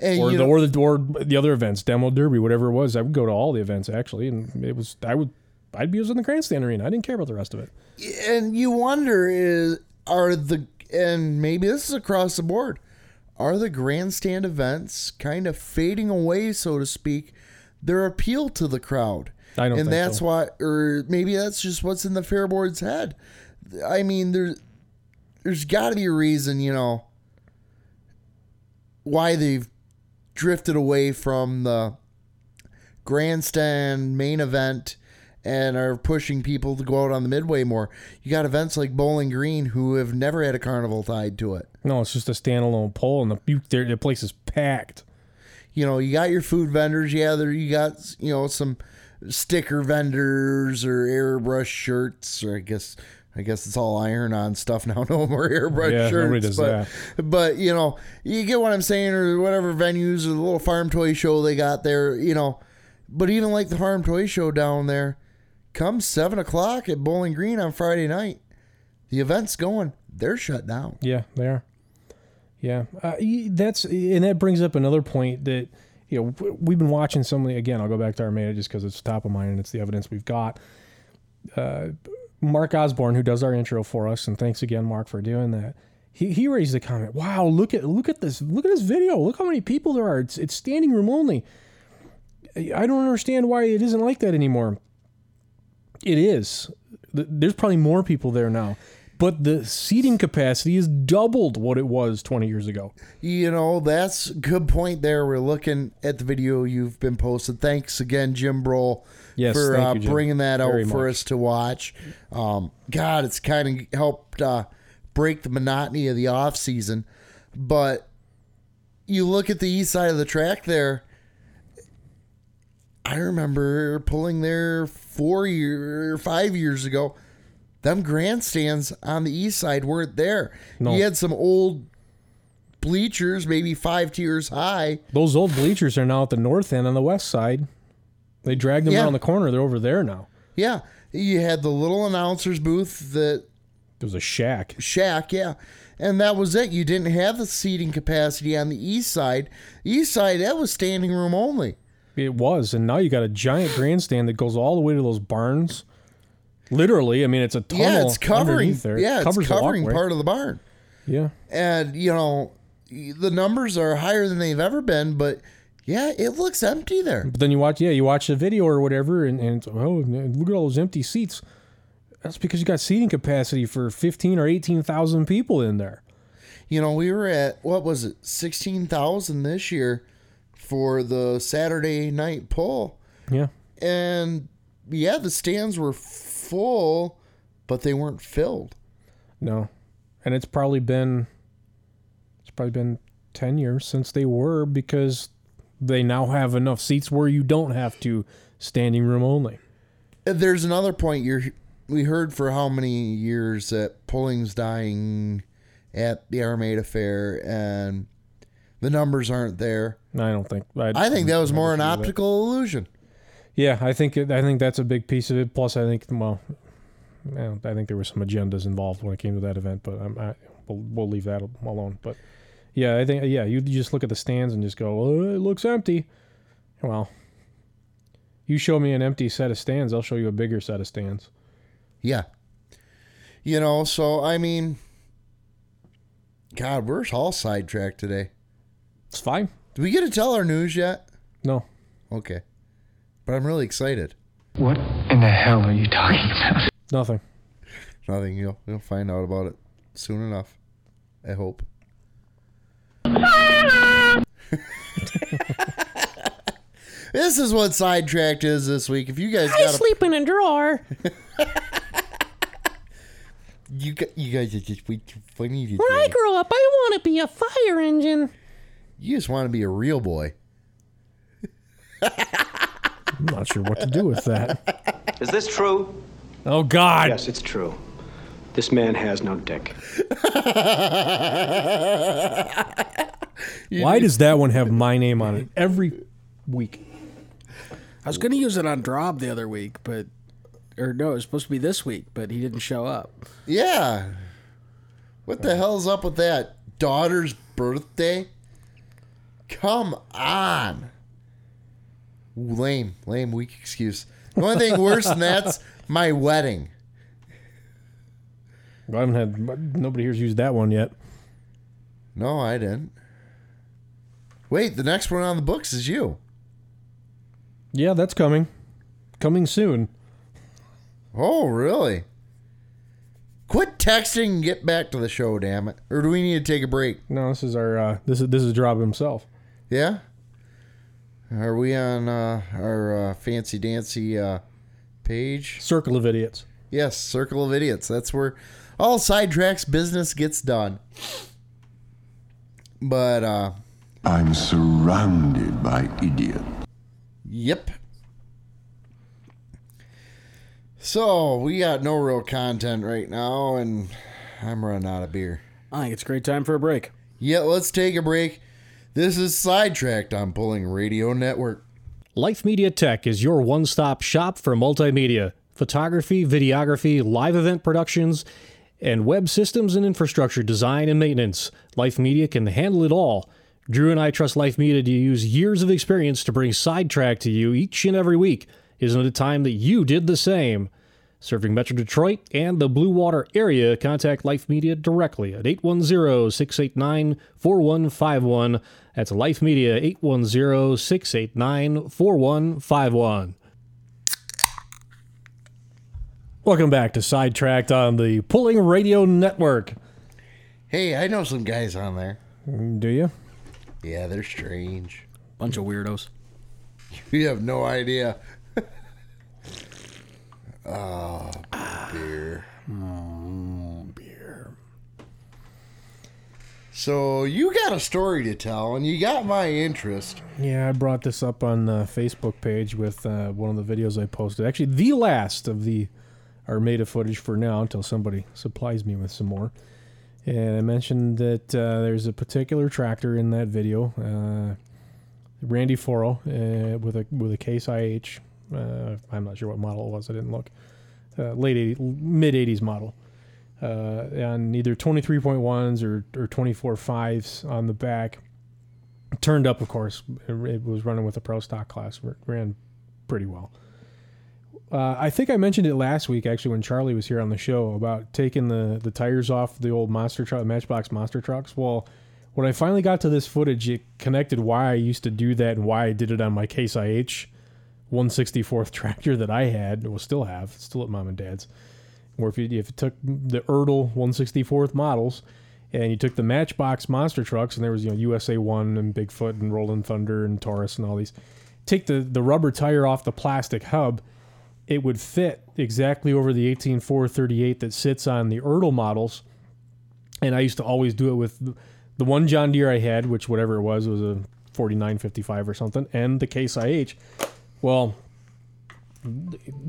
and or the, know, or the or the other events, demo derby, whatever it was. I would go to all the events actually, and it was I would I'd be using the grandstand arena. I didn't care about the rest of it. and you wonder is are the and maybe this is across the board. Are the grandstand events kind of fading away, so to speak, their appeal to the crowd? I don't and that's so. why, or maybe that's just what's in the fair board's head. I mean, there's there's got to be a reason, you know, why they've drifted away from the grandstand main event and are pushing people to go out on the midway more. You got events like Bowling Green who have never had a carnival tied to it. No, it's just a standalone pole, and the you, there, the place is packed. You know, you got your food vendors. Yeah, there you got you know some sticker vendors or airbrush shirts, or I guess I guess it's all iron on stuff now. No more airbrush Yeah, shirts. nobody does but, But you know, you get what I'm saying, or whatever venues or the little farm toy show they got there. You know, but even like the farm toy show down there, come seven o'clock at Bowling Green on Friday night, the event's going. They're shut down. Yeah, they are. Yeah, uh, that's and that brings up another point that you know we've been watching so many. Again, I'll go back to Armada just because it's top of mind and it's the evidence we've got. Uh, Mark Osborne, who does our intro for us, and thanks again, Mark, for doing that. He, he raised a comment. Wow, look at look at this look at this video. Look how many people there are. It's it's standing room only. I don't understand why it isn't like that anymore. It is. There's probably more people there now, but the seating capacity is doubled what it was 20 years ago. You know, that's good point there. We're looking at the video you've been posted. Thanks again, Jim Broll, Yes, for uh, you, bringing that out Very for much. us to watch. Um, God, it's kind of helped uh, break the monotony of the off season. But you look at the east side of the track there. I remember pulling there four year, five years ago. Them grandstands on the east side weren't there. No. You had some old bleachers, maybe five tiers high. Those old bleachers are now at the north end on the west side. They dragged them Yeah. around the corner. They're over there now. Yeah, you had the little announcer's booth that There was a shack. shack, yeah. And that was it. You didn't have the seating capacity on the east side. East side, that was standing room only. It was, and now you got a giant grandstand that goes all the way to those barns. Literally, I mean, it's a tunnel. yeah, it's covering. underneath there. It Yeah, it's covers the covering part of the barn. Yeah, And you know, the numbers are higher than they've ever been, but yeah, it looks empty there. but then you watch, yeah, you watch the video or whatever, and, and oh, look at all those empty seats. That's because you got seating capacity for fifteen or eighteen thousand people in there. You know, we were at what was it, sixteen thousand this year for the Saturday night pull, Yeah, and yeah, the stands were full, but they weren't filled. no, and it's probably been, it's probably been ten years since they were because they now have enough seats where you don't have to standing room only. Uh, there's another point you're we heard for how many years that pulling's dying at the Armada Fair and the numbers aren't there. I don't think. I think that was more an with that. optical illusion. Yeah, I think it, I think that's a big piece of it. Plus, I think well, I think there were some agendas involved when it came to that event, but I'm, I, we'll, we'll leave that alone. But yeah, I think yeah, you just look at the stands and just go, oh, it looks empty. Well, you show me an empty set of stands, I'll show you a bigger set of stands. Yeah. You know, so I mean God, we're all sidetracked today. It's fine. Do we get to tell our news yet? No, Okay. But I'm really excited. What in the hell are you talking about? nothing. Nothing. You'll you'll find out about it soon enough. I hope. this is what sidetracked is this week. If you guys got a, sleep in a drawer. you got, you guys are just way too funny today. grow up, I want to be a fire engine. You just want to be a real boy. I'm not sure what to do with that. Is this true? Oh God! Yes, it's true. This man has no dick. Why does that one have my name on it every week? I was going to use it on Drob the other week, but or no, it was supposed to be this week, but he didn't show up. Yeah. What the hell's up with that? Daughter's birthday? Come on. Ooh, Lame, lame, weak excuse. The only thing worse than that's my wedding. I haven't had nobody here's used that one yet. No, I didn't. Wait, the next one on the books is you. Yeah, that's coming. Coming soon. Oh, really? Quit texting and get back to the show, damn it. Or do we need to take a break? No, this is our uh, this is this is Drob himself. Yeah? Are we on uh, our uh, fancy dancy uh, page? Circle of idiots. Yes, Circle of Idiots. That's where all sidetracks business gets done. But uh I'm surrounded by idiots. yep. So we got no real content right now and I'm running out of beer. I think it's a great time for a break. Yeah, let's take a break. This is Sidetracked on Pulling Radio Network. Life Media Tech is your one-stop shop for multimedia, photography, videography, live event productions, and web systems and infrastructure design and maintenance. Life Media can handle it all. Drew and I trust Life Media to use years of experience to bring Sidetrack to you each and every week. Isn't it time that you did the same? Serving Metro Detroit and the Blue Water area, contact Life Media directly at 810 689 4151. That's Life Media 810 689 4151. Welcome back to Sidetracked on the Pulling Radio Network. Hey, I know some guys on there. Do you? Yeah, they're strange. Bunch of weirdos. You have no idea. oh, beer. Mm, beer. So you got a story to tell, and you got my interest. Yeah, I brought this up on the Facebook page with uh, one of the videos I posted. Actually, the last of the Armada footage for now until somebody supplies me with some more. And I mentioned that uh, there's a particular tractor in that video, uh, Randy Foro, uh, with a with a Case IH. Uh, I'm not sure what model it was. I didn't look. Uh, late 80, mid 80s model. Uh, and either 23.1s or, or 24.5s on the back. Turned up, of course. It, it was running with a pro stock class. Ran pretty well. Uh, I think I mentioned it last week, actually, when Charlie was here on the show about taking the, the tires off the old monster truck, Matchbox monster trucks. Well, when I finally got to this footage, it connected why I used to do that and why I did it on my Case IH 164th tractor that I had, or still have, still at mom and dad's. Where if you, if you took the Ertl 164th models and you took the Matchbox monster trucks, and there was you know USA One and Bigfoot and Rolling Thunder and Taurus and all these, take the the rubber tire off the plastic hub, it would fit exactly over the 18438 that sits on the Ertl models. And I used to always do it with the one John Deere I had, which whatever it was, it was a 4955 or something, and the Case IH. Well,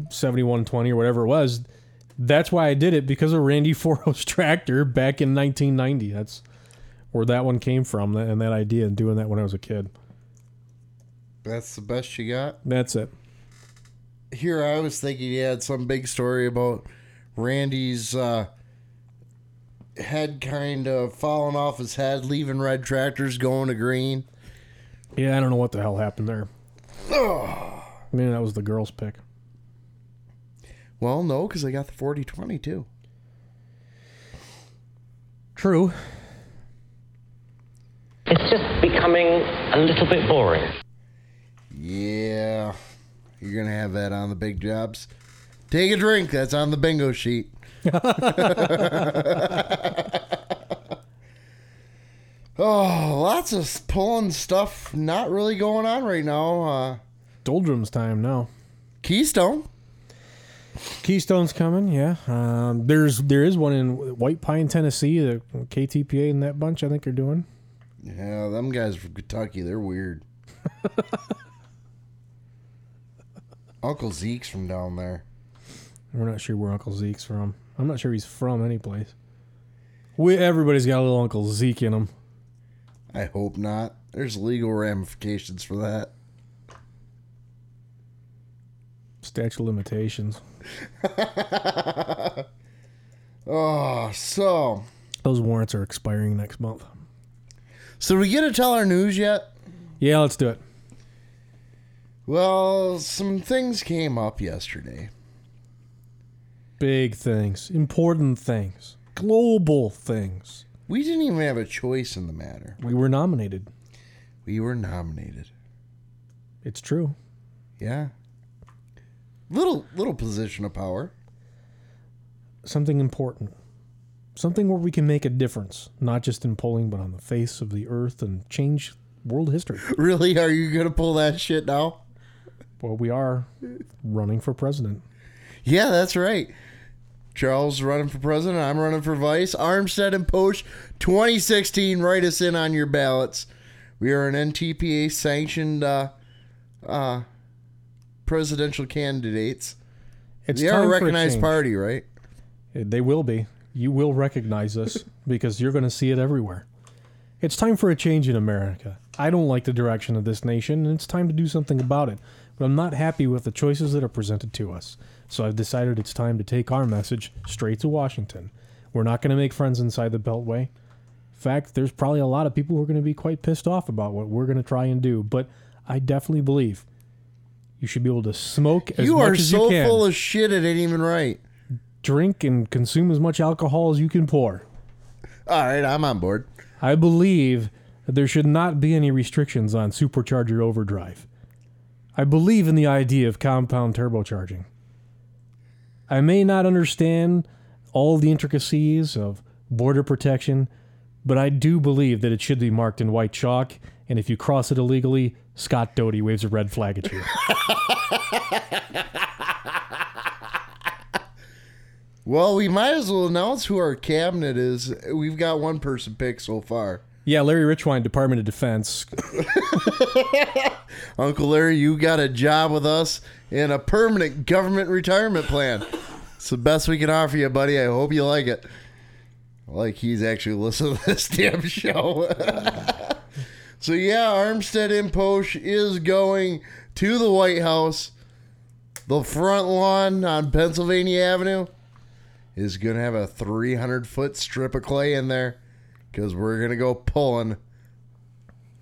7120 or whatever it was. That's why I did it because of Randy Foro's tractor back in 1990. That's where that one came from, and that idea, and doing that when I was a kid. That's the best you got? That's it. Here I was thinking he had some big story about Randy's uh, head kind of falling off his head, leaving red tractors going to green. Yeah, I don't know what the hell happened there. I mean, that was the girl's pick. Well, no, because I got the 40 20 too. True. It's just becoming a little bit boring. Yeah. You're going to have that on the big jobs. Take a drink. That's on the bingo sheet. oh, lots of pulling stuff not really going on right now. Uh, Doldrums time now. Keystone. Keystone's coming, yeah. Um, there's there is one in White Pine, Tennessee. The KTPA and that bunch, I think, are doing. Yeah, them guys from Kentucky, they're weird. Uncle Zeke's from down there. We're not sure where Uncle Zeke's from. I'm not sure he's from any place. We everybody's got a little Uncle Zeke in them. I hope not. There's legal ramifications for that. Statute of limitations. oh, so those warrants are expiring next month. So do we get to tell our news yet? Yeah, let's do it. Well, some things came up yesterday. Big things, important things, global things. We didn't even have a choice in the matter. We were nominated. We were nominated. It's true. Yeah. Little little position of power. Something important. Something where we can make a difference, not just in polling, but on the face of the earth and change world history. Really? Are you gonna pull that shit now? Well, we are running for president. Yeah, that's right. Charles running for president. I'm running for vice. Armstead and Posh, 2016. Write us in on your ballots. We are an NTPA sanctioned uh, uh, presidential candidates. It's they are a time for a recognized party, right? They will be. You will recognize us because you're going to see it everywhere. It's time for a change in America. I don't like the direction of this nation, and it's time to do something about it. But I'm not happy with the choices that are presented to us. So I've decided it's time to take our message straight to Washington. We're not going to make friends inside the Beltway. In fact, there's probably a lot of people who are going to be quite pissed off about what we're going to try and do. But I definitely believe you should be able to smoke as you much as so you can. You are so full of shit. It ain't even right. drink and consume as much alcohol as you can pour. All right, I'm on board. I believe that there should not be any restrictions on supercharger overdrive. I believe in the idea of compound turbocharging. I may not understand all the intricacies of border protection, but I do believe that it should be marked in white chalk, and if you cross it illegally, Scott Doty waves a red flag at you. Well, we might as well announce who our cabinet is. We've got one person picked so far. Yeah, Larry Richwine, Department of Defense. Uncle Larry, you got a job with us in a permanent government retirement plan. It's the best we can offer you, buddy. I hope you like it. Like he's actually listening to this damn show. so yeah, Armstead Posh is going to the White House. The front lawn on Pennsylvania Avenue is gonna have a 300 foot strip of clay in there because we're gonna go pulling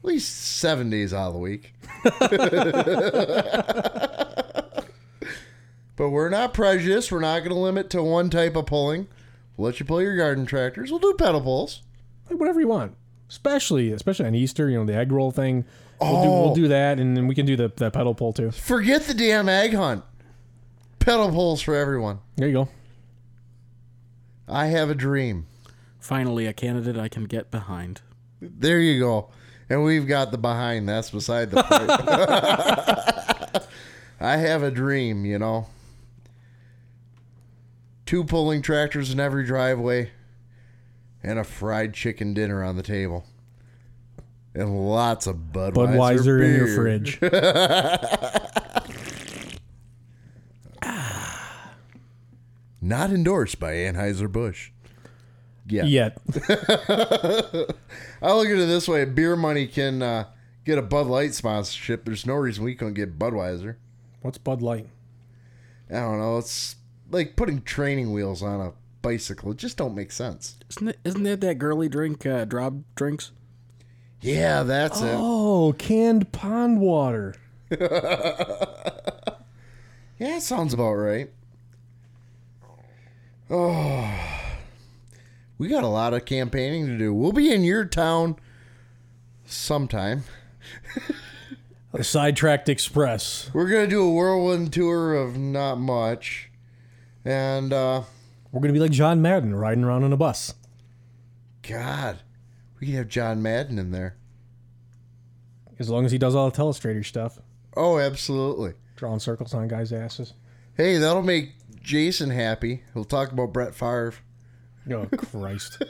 at least seven days out of the week. but we're not prejudiced. We're not going to limit to one type of pulling. We'll let you pull your garden tractors. We'll do pedal pulls. Like whatever you want. Especially, especially on Easter, you know, the egg roll thing. We'll, do, we'll oh. do that, and then we can do the, the pedal pull too. Forget the damn egg hunt. Pedal pulls for everyone. There you go. I have a dream. Finally, a candidate I can get behind. There you go. And we've got the behind. That's beside the point. I have a dream, you know. Two pulling tractors in every driveway, and a fried chicken dinner on the table. And lots of Budweiser, Budweiser in your fridge. Not endorsed by Anheuser-Busch. Yeah. Yet. Yet. I look at it this way: beer money can uh, get a Bud Light sponsorship. There's no reason we couldn't get Budweiser. What's Bud Light? I don't know. It's like putting training wheels on a bicycle. It just don't make sense. Isn't it? Isn't that that girly drink? Uh, drop drinks. Yeah, that's it. Oh, canned pond water. Yeah, it sounds about right. Oh, we got a lot of campaigning to do. We'll be in your town sometime. The Sidetracked Express. We're gonna do a whirlwind tour of not much, and uh, We're going to be like John Madden riding around on a bus. God, we could have John Madden in there. As long as he does all the telestrator stuff, Oh, absolutely. drawing circles on guys' asses. Hey, that'll make Jason happy. He'll talk about Brett Favre. Oh, Christ.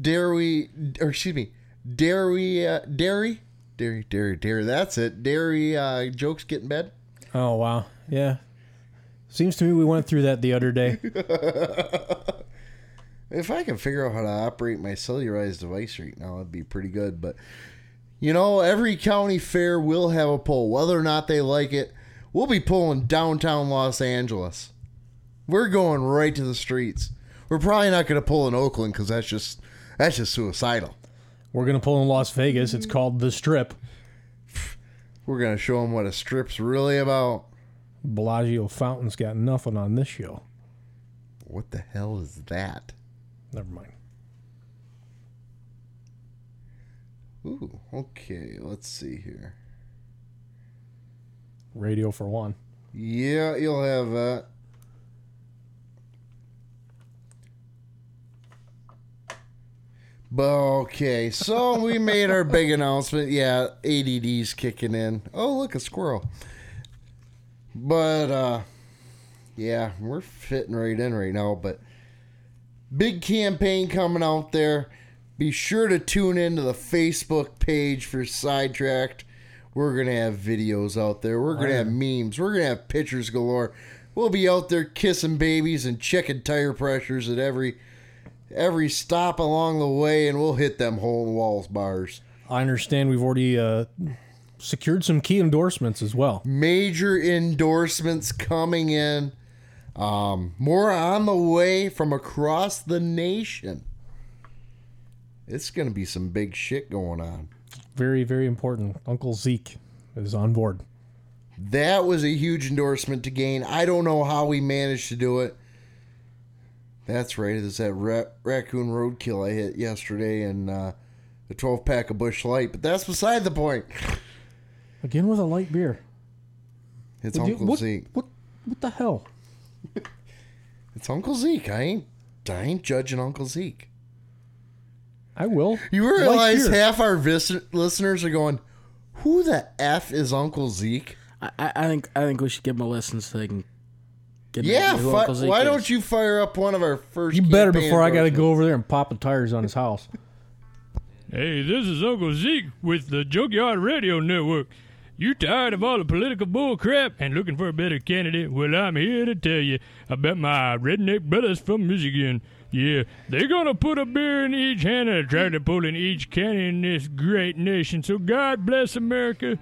Dare we, or excuse me, dare we, uh, dairy, dairy, dairy, dairy. That's it. Dairy uh, jokes get in bed. Oh, wow. Yeah. Seems to me we went through that the other day. If I can figure out how to operate my cellularized device right now, it'd be pretty good. But you know, every county fair will have a poll, whether or not they like it. We'll be pulling downtown Los Angeles. We're going right to the streets. We're probably not going to pull in Oakland because that's just that's just suicidal. We're going to pull in Las Vegas. It's called The Strip. We're going to show them what a strip's really about. Bellagio Fountain's got nothing on this show. What the hell is that? Never mind. Ooh, okay. Let's see here. Radio for one. Yeah, you'll have that. But okay, so we made our big announcement. Yeah, ADD's kicking in. Oh, look, a squirrel. But uh yeah, we're fitting right in right now, but big campaign coming out there. Be sure to tune into the Facebook page for Sidetracked. We're going to have videos out there. We're going to have memes. We're going to have pictures galore. We'll be out there kissing babies and checking tire pressures at every every stop along the way, and we'll hit them hole in the walls bars. I understand we've already uh, secured some key endorsements as well. Major endorsements coming in. Um, more on the way from across the nation. It's going to be some big shit going on. Very, very important. Uncle Zeke is on board. That was a huge endorsement to gain. I don't know how we managed to do it. That's right. It's that ra- raccoon roadkill I hit yesterday and uh, a 12 pack of Busch Light. But that's beside the point. Again with a light beer. It's Would you- Uncle what, Zeke. What, what the hell? It's Uncle Zeke. I ain't, I ain't judging Uncle Zeke. I will. You realize beer. half our vis- listeners are going, "Who the f is Uncle Zeke?" I, I I think I think we should give them a listen so they can get Yeah, fi- Uncle Zeke why is. don't you fire up one of our first? You better campaign before I got to go over there and pop the tires on his house. Hey, this is Uncle Zeke with the Junkyard Radio Network. You tired of all the political bull crap and looking for a better candidate? Well, I'm here to tell you about my redneck brothers from Michigan. Yeah, they're gonna put a beer in each hand and a tractor pull in each county in this great nation. So God bless America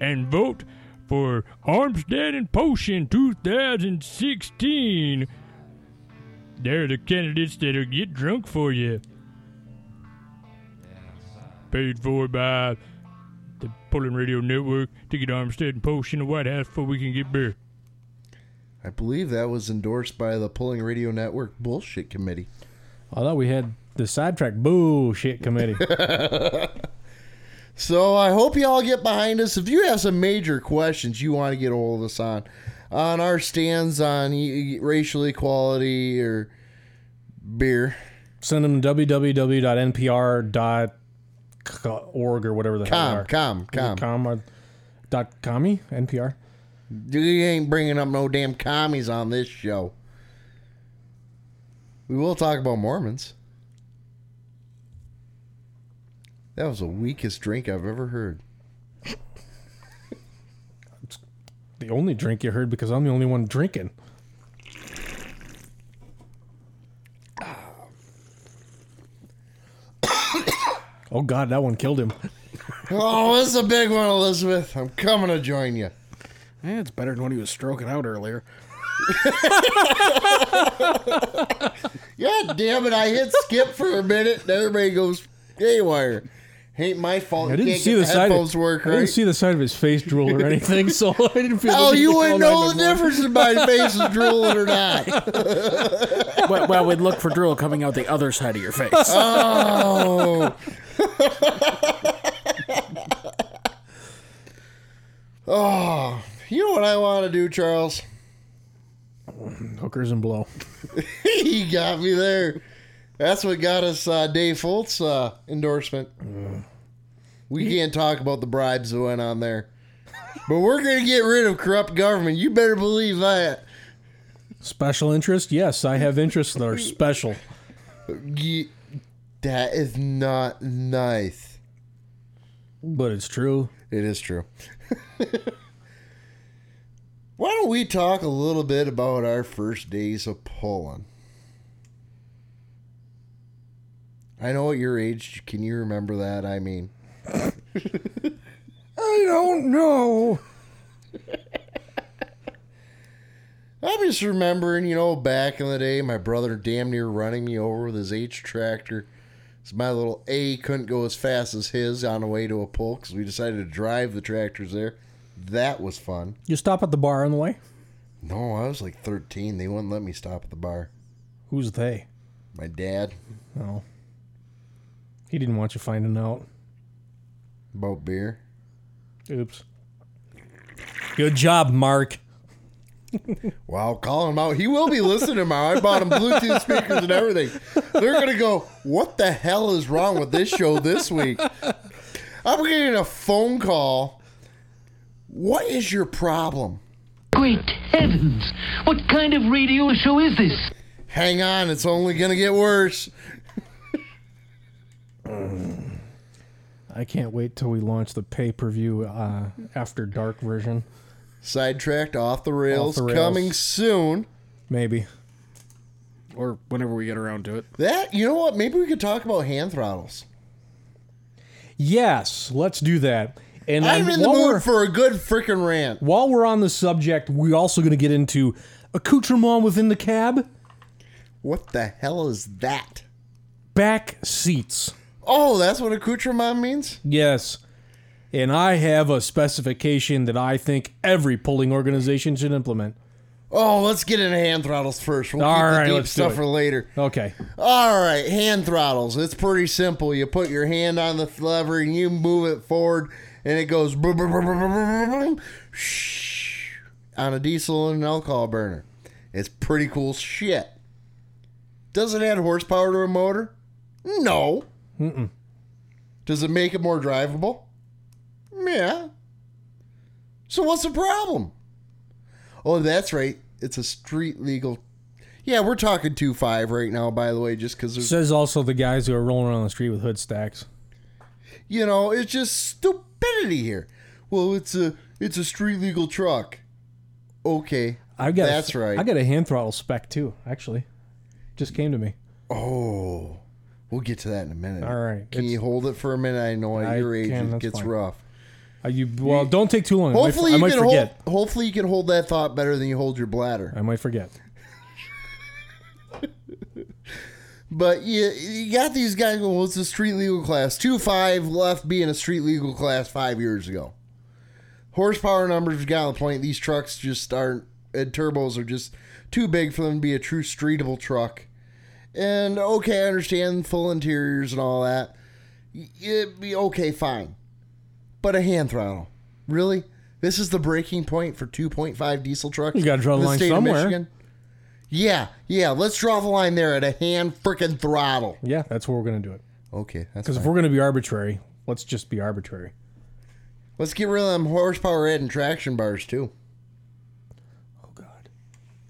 and vote for Armstead and Potion 2016. They're the candidates that'll get drunk for you paid for by the Pulling Radio Network to get Armstead and Post in the White House before we can get beer. I believe that was endorsed by the Pulling Radio Network Bullshit Committee. I thought we had the sidetrack bullshit committee. So I hope you all get behind us. If you have some major questions you want to get a hold of us on, on our stands on e- racial equality or beer, Send them to www.npr.org or whatever the hell com, are. com, com. com dot commie NPR. You ain't bringing up no damn commies on this show. We will talk about Mormons. That was the weakest drink I've ever heard. It's the only drink you heard because I'm the only one drinking. oh God, that one killed him. Oh, this is a big one, Elizabeth. I'm coming to join you. Eh, it's better than when he was stroking out earlier. yeah, damn it, I hit skip for a minute and everybody goes haywire. Ain't my fault. I didn't see the the side. Of, work I didn't see the side of his face drool or anything, so I didn't feel. Oh, you to wouldn't know the difference if my face is drooling or not. well, well, we'd look for drool coming out the other side of your face. Oh. oh, you know what I want to do, Charles? Hookers and blow. he got me there. That's what got us uh, Dave Foltz uh, endorsement. We can't talk about the bribes that went on there, but we're gonna get rid of corrupt government. You better believe that. Special interest? Yes, I have interests that are special. That is not nice. But it's true. It is true. Why don't we talk a little bit about our first days of pulling? I know at your age, can you remember that? I mean, I don't know. I'm just remembering, you know, back in the day, my brother damn near running me over with his H tractor. So my little A couldn't go as fast as his on the way to a pull because we decided to drive the tractors there. That was fun. You stop at the bar on the way? No, I was like 13. They wouldn't let me stop at the bar. Who's they? My dad. Oh. He didn't want you finding out. About beer? Oops. Good job, Mark. Wow, call him out. He will be listening tomorrow. I bought him Bluetooth speakers and everything. They're going to go, what the hell is wrong with this show this week? I'm getting a phone call. What is your problem? Great heavens! What kind of radio show is this? Hang on, it's only going to get worse. I can't wait till we launch the pay per view uh, after dark version. Sidetracked off the rails, Off the rails. coming soon. Maybe. or whenever we get around to it. That, you know what? Maybe we could talk about hand throttles. Yes, let's do that. And I'm in the mood for a good freaking rant. While we're on the subject, we're also going to get into accoutrement within the cab, What the hell is that? back seats. Oh, that's what accoutrement means? Yes. And I have a specification that I think every pulling organization should implement. Oh, let's get into hand throttles first. We'll All right, let's do stuff it. for later. Okay. All right, hand throttles. It's pretty simple. You put your hand on the lever and you move it forward, and it goes shh, on a diesel and an alcohol burner. It's pretty cool shit. Does it add horsepower to a motor? No. Mm-mm. Does it make it more drivable? Yeah. So what's the problem? Oh, that's right. It's a street legal. Yeah, we're talking two five right now. By the way, just because there's says also the guys who are rolling around the street with hood stacks. You know, it's just stupid stupidity here. Well, it's a it's a street legal truck. Okay, I got that's right. I got a hand throttle spec too. Actually, just came to me. Oh, we'll get to that in a minute. All right. Can It's- you hold it for a minute? I know at I your age can, it gets fine. rough. Are you well, don't take too long. I might- Hopefully I you might, can forget. hold. Hopefully you can hold that thought better than you hold your bladder. I might forget. But you, you got these guys going, well, it's a street legal class. 2 5 left being a street legal class five years ago. Horsepower numbers got on the point. These trucks just aren't, and turbos are just too big for them to be a true streetable truck. And okay, I understand full interiors and all that. It'd be okay, fine. But a hand throttle. Really? This is the breaking point for 2.5 diesel trucks? You gotta draw the in line somewhere. Yeah, yeah. Let's draw the line there at a hand freaking throttle. Yeah, that's where we're gonna do it. Okay, that's Because if we're gonna be arbitrary, let's just be arbitrary. Let's get rid of them horsepower and traction bars too. Oh God!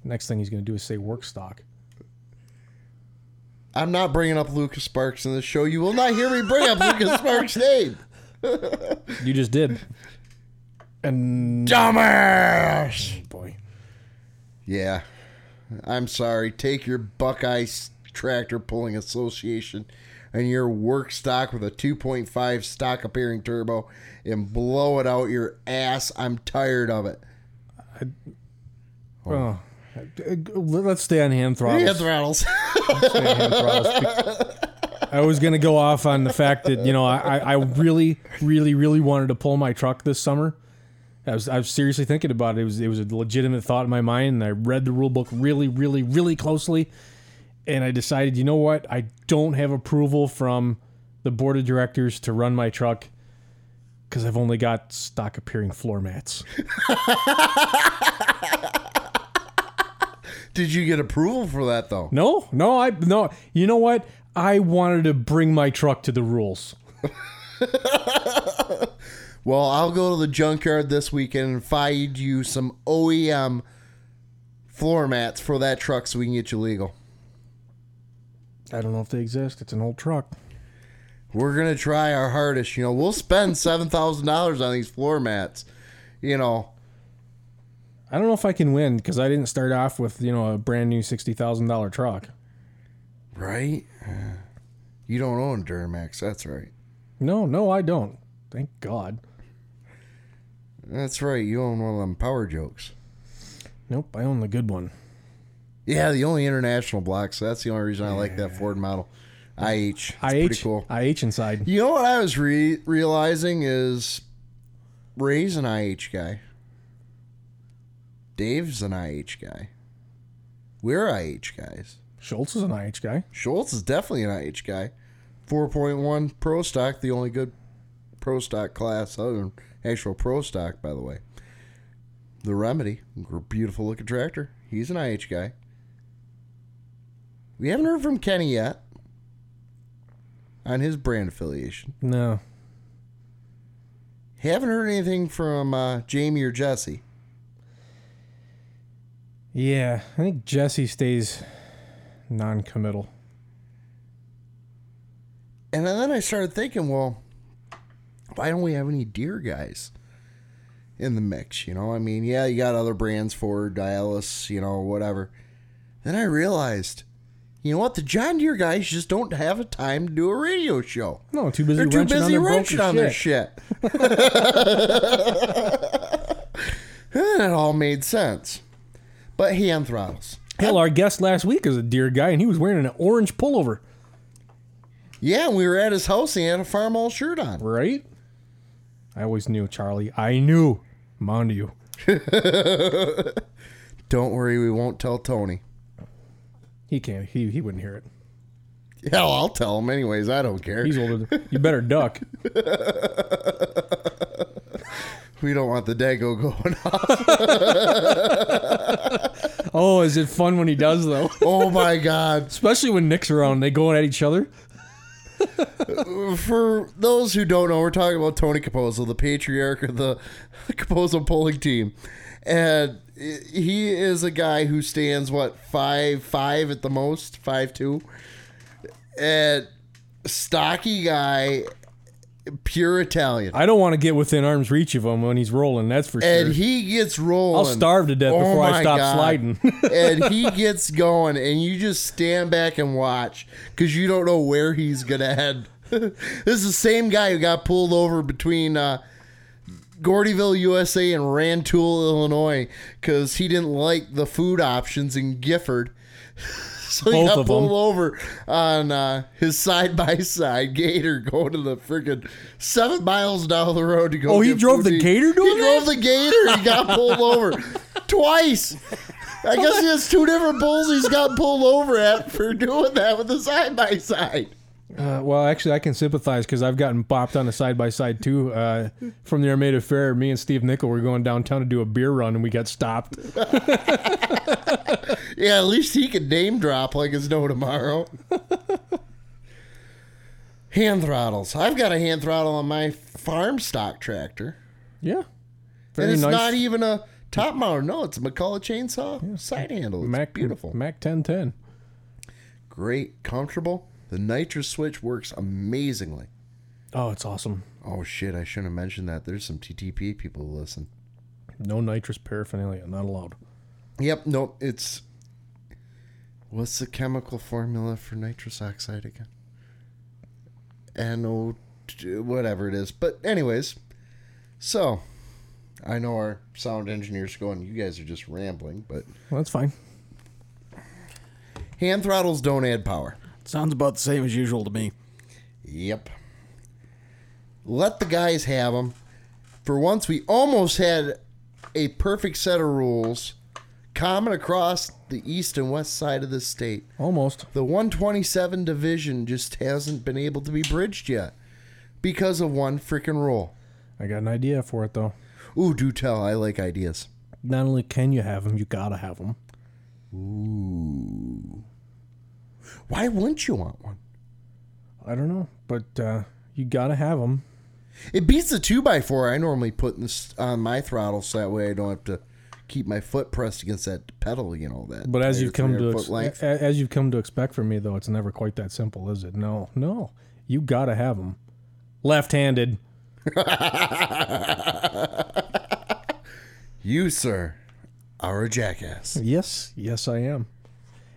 Next thing he's gonna do is say work stock. I'm not bringing up Lucas Sparks in this show. You will not hear me bring up Lucas Sparks' name. You just did. And Dumbass! Oh, boy. Yeah, I'm sorry. Take your Buckeye Tractor Pulling Association and your work stock with a 2.5 stock appearing turbo and blow it out your ass. I'm tired of it. Oh. Uh, Let's stay on hand throttles. Hand throttles. Hand throttles. I was gonna go off on the fact that you know I, I I really really really wanted to pull my truck this summer. I was I was seriously thinking about it. It was it was a legitimate thought in my mind, and I read the rule book really really really closely, and I decided you know what I don't have approval from the board of directors to run my truck because I've only got stock appearing floor mats. Did you get approval for that though? No, no, I no. You know what? I wanted to bring my truck to the rules. Well, I'll go to the junkyard this weekend and find you some OEM floor mats for that truck so we can get you legal. I don't know if they exist. It's an old truck. We're gonna try our hardest. You know, we'll spend seven thousand dollars on these floor mats. You know, I don't know if I can win because I didn't start off with you know a brand new sixty thousand dollar truck. right? You don't own Duramax. That's right. No, no, I don't. Thank God. That's right. You own one of them power jokes. Nope, I own the good one. Yeah, the only international block. So that's the only reason I like that Ford model. IH. It's IH, pretty cool. IH inside. You know what I was re- realizing is Ray's an IH guy. Dave's an IH guy. We're IH guys. Schultz is an IH guy. Schultz is definitely an IH guy. 4.1 Pro Stock, the only good Pro Stock class other than actual Pro Stock, by the way. The Remedy, beautiful looking tractor. He's an IH guy. We haven't heard from Kenny yet on his brand affiliation. No, Haven't heard anything from uh, Jamie or Jesse. yeah, I think Jesse stays non-committal. And then I started thinking, well, why don't we have any Deere guys in the mix? You know, I mean, yeah, you got other brands for Dialis, you know, whatever. Then I realized, you know what? The John Deere guys just don't have a time to do a radio show. No, too busy They're too wrenching on busy their wrenching on their shit. and it all made sense. But hand throttles. Hell, our guest last week is a Deere guy, and he was wearing an orange pullover. Yeah, we were at his house. He had a Farmall shirt on. Right? I always knew, Charlie. I knew. I'm on you. Don't worry, we won't tell Tony. He can't. He he wouldn't hear it. Hell, I'll tell him anyways. I don't care. He's older. Than, you better duck. We don't want the Dago going off. Oh, is it fun when he does though? oh my god. Especially when Nick's around, they going at each other. For those who don't know, we're talking about Tony Capozzo, the patriarch of the Capozzo pulling team, and he is a guy who stands what five five at the most, five two, and stocky guy, pure Italian. I don't want to get within arm's reach of him when he's rolling. That's for sure. and he gets rolling. I'll starve to death Oh before I stop God. sliding. and he gets going, and you just stand back and watch because you don't know where he's gonna head. this is the same guy who got pulled over between uh, Gordyville, USA, and Rantoul, Illinois, because he didn't like the food options in Gifford. So he got pulled over on uh, his side by side gator going to the freaking seven miles down the road to go. Oh, he drove the gator doing He drove the gator. He got pulled over twice. I guess he has two different bulls he's got pulled over at for doing that with the side by side. Uh, well, actually, I can sympathize because I've gotten bopped on a side by side too. Uh, from the Armada Fair, me and Steve Nickel were going downtown to do a beer run, and we got stopped. Yeah, at least he could name drop like it's no tomorrow. hand throttles. I've got a hand throttle on my farm stock tractor. Yeah, and it's nice. not even a top mounted. No, it's a McCulloch chainsaw side handle. It's Mac beautiful. Mac ten ten. Great, comfortable. The nitrous switch works amazingly. Oh, it's awesome. Oh shit! I shouldn't have mentioned that. There's some TTP people who listen. No nitrous paraphernalia, not allowed. Yep. Nope. It's what's the chemical formula for nitrous oxide again? NO, whatever it is. But anyways, so I know our sound engineers going. You guys are just rambling, but Well, that's fine. hand throttles don't add power. Sounds about the same as usual to me. Yep. Let the guys have them. For once, we almost had a perfect set of rules common across the east and west side of the state. Almost. The 127 division just hasn't been able to be bridged yet because of one freaking rule. I got an idea for it though. Ooh, do tell. I like ideas. Not only can you have them, you gotta have them. Ooh. Why wouldn't you want one? I don't know, but uh, you gotta have them. It beats the 2x4 I normally put in this, on my throttle so that way I don't have to keep my foot pressed against that pedal, you know, that. But as you've come to ex- foot length. a- as you've come to expect from me, though, it's never quite that simple, is it? No, no, you gotta have them. Left-handed. You, sir, are a jackass. Yes, yes, I am.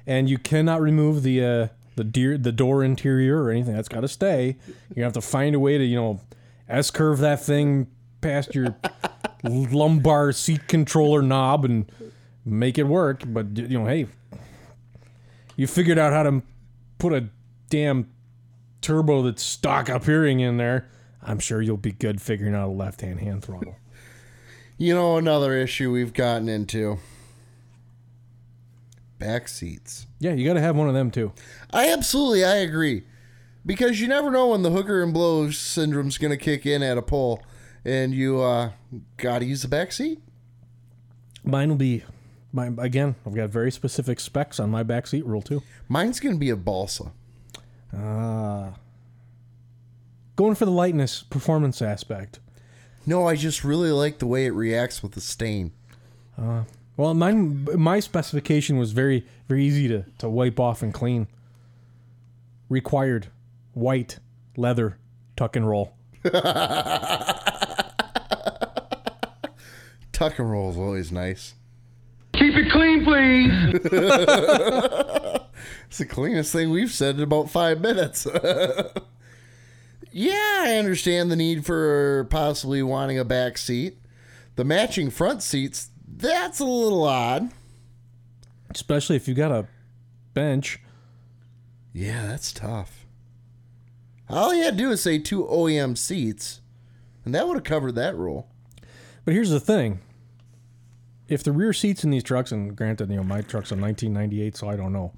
And you cannot remove the uh, the deer the door interior or anything. That's got to stay. You have to find a way to you know S curve that thing past your lumbar seat controller knob and make it work. But you know, hey, you figured out how to put a damn turbo that's stock up hearing in there. I'm sure you'll be good figuring out a left hand hand throttle. You know, another issue we've gotten into back seats. Yeah, you got to have one of them too. I absolutely, I agree. Because you never know when the hooker and blow syndrome's going to kick in at a pole and you uh, got to use the back seat. Mine will be, my again. I've got very specific specs on my back seat rule too. Mine's going to be a balsa. Ah, going for the lightness performance aspect. No, I just really like the way it reacts with the stain. Uh, well, mine my specification was very very easy to to wipe off and clean. Required white leather tuck and roll. Tuck and roll is always nice. Keep it clean, please. It's the cleanest thing we've said in about five minutes. yeah, I understand the need for possibly wanting a back seat. The matching front seats, that's a little odd. Especially if you got a bench. Yeah, that's tough. All you had to do is say two OEM seats, and that would have covered that rule. But here's the thing. If the rear seats in these trucks, and granted, you know, my truck's a 1998, so I don't know.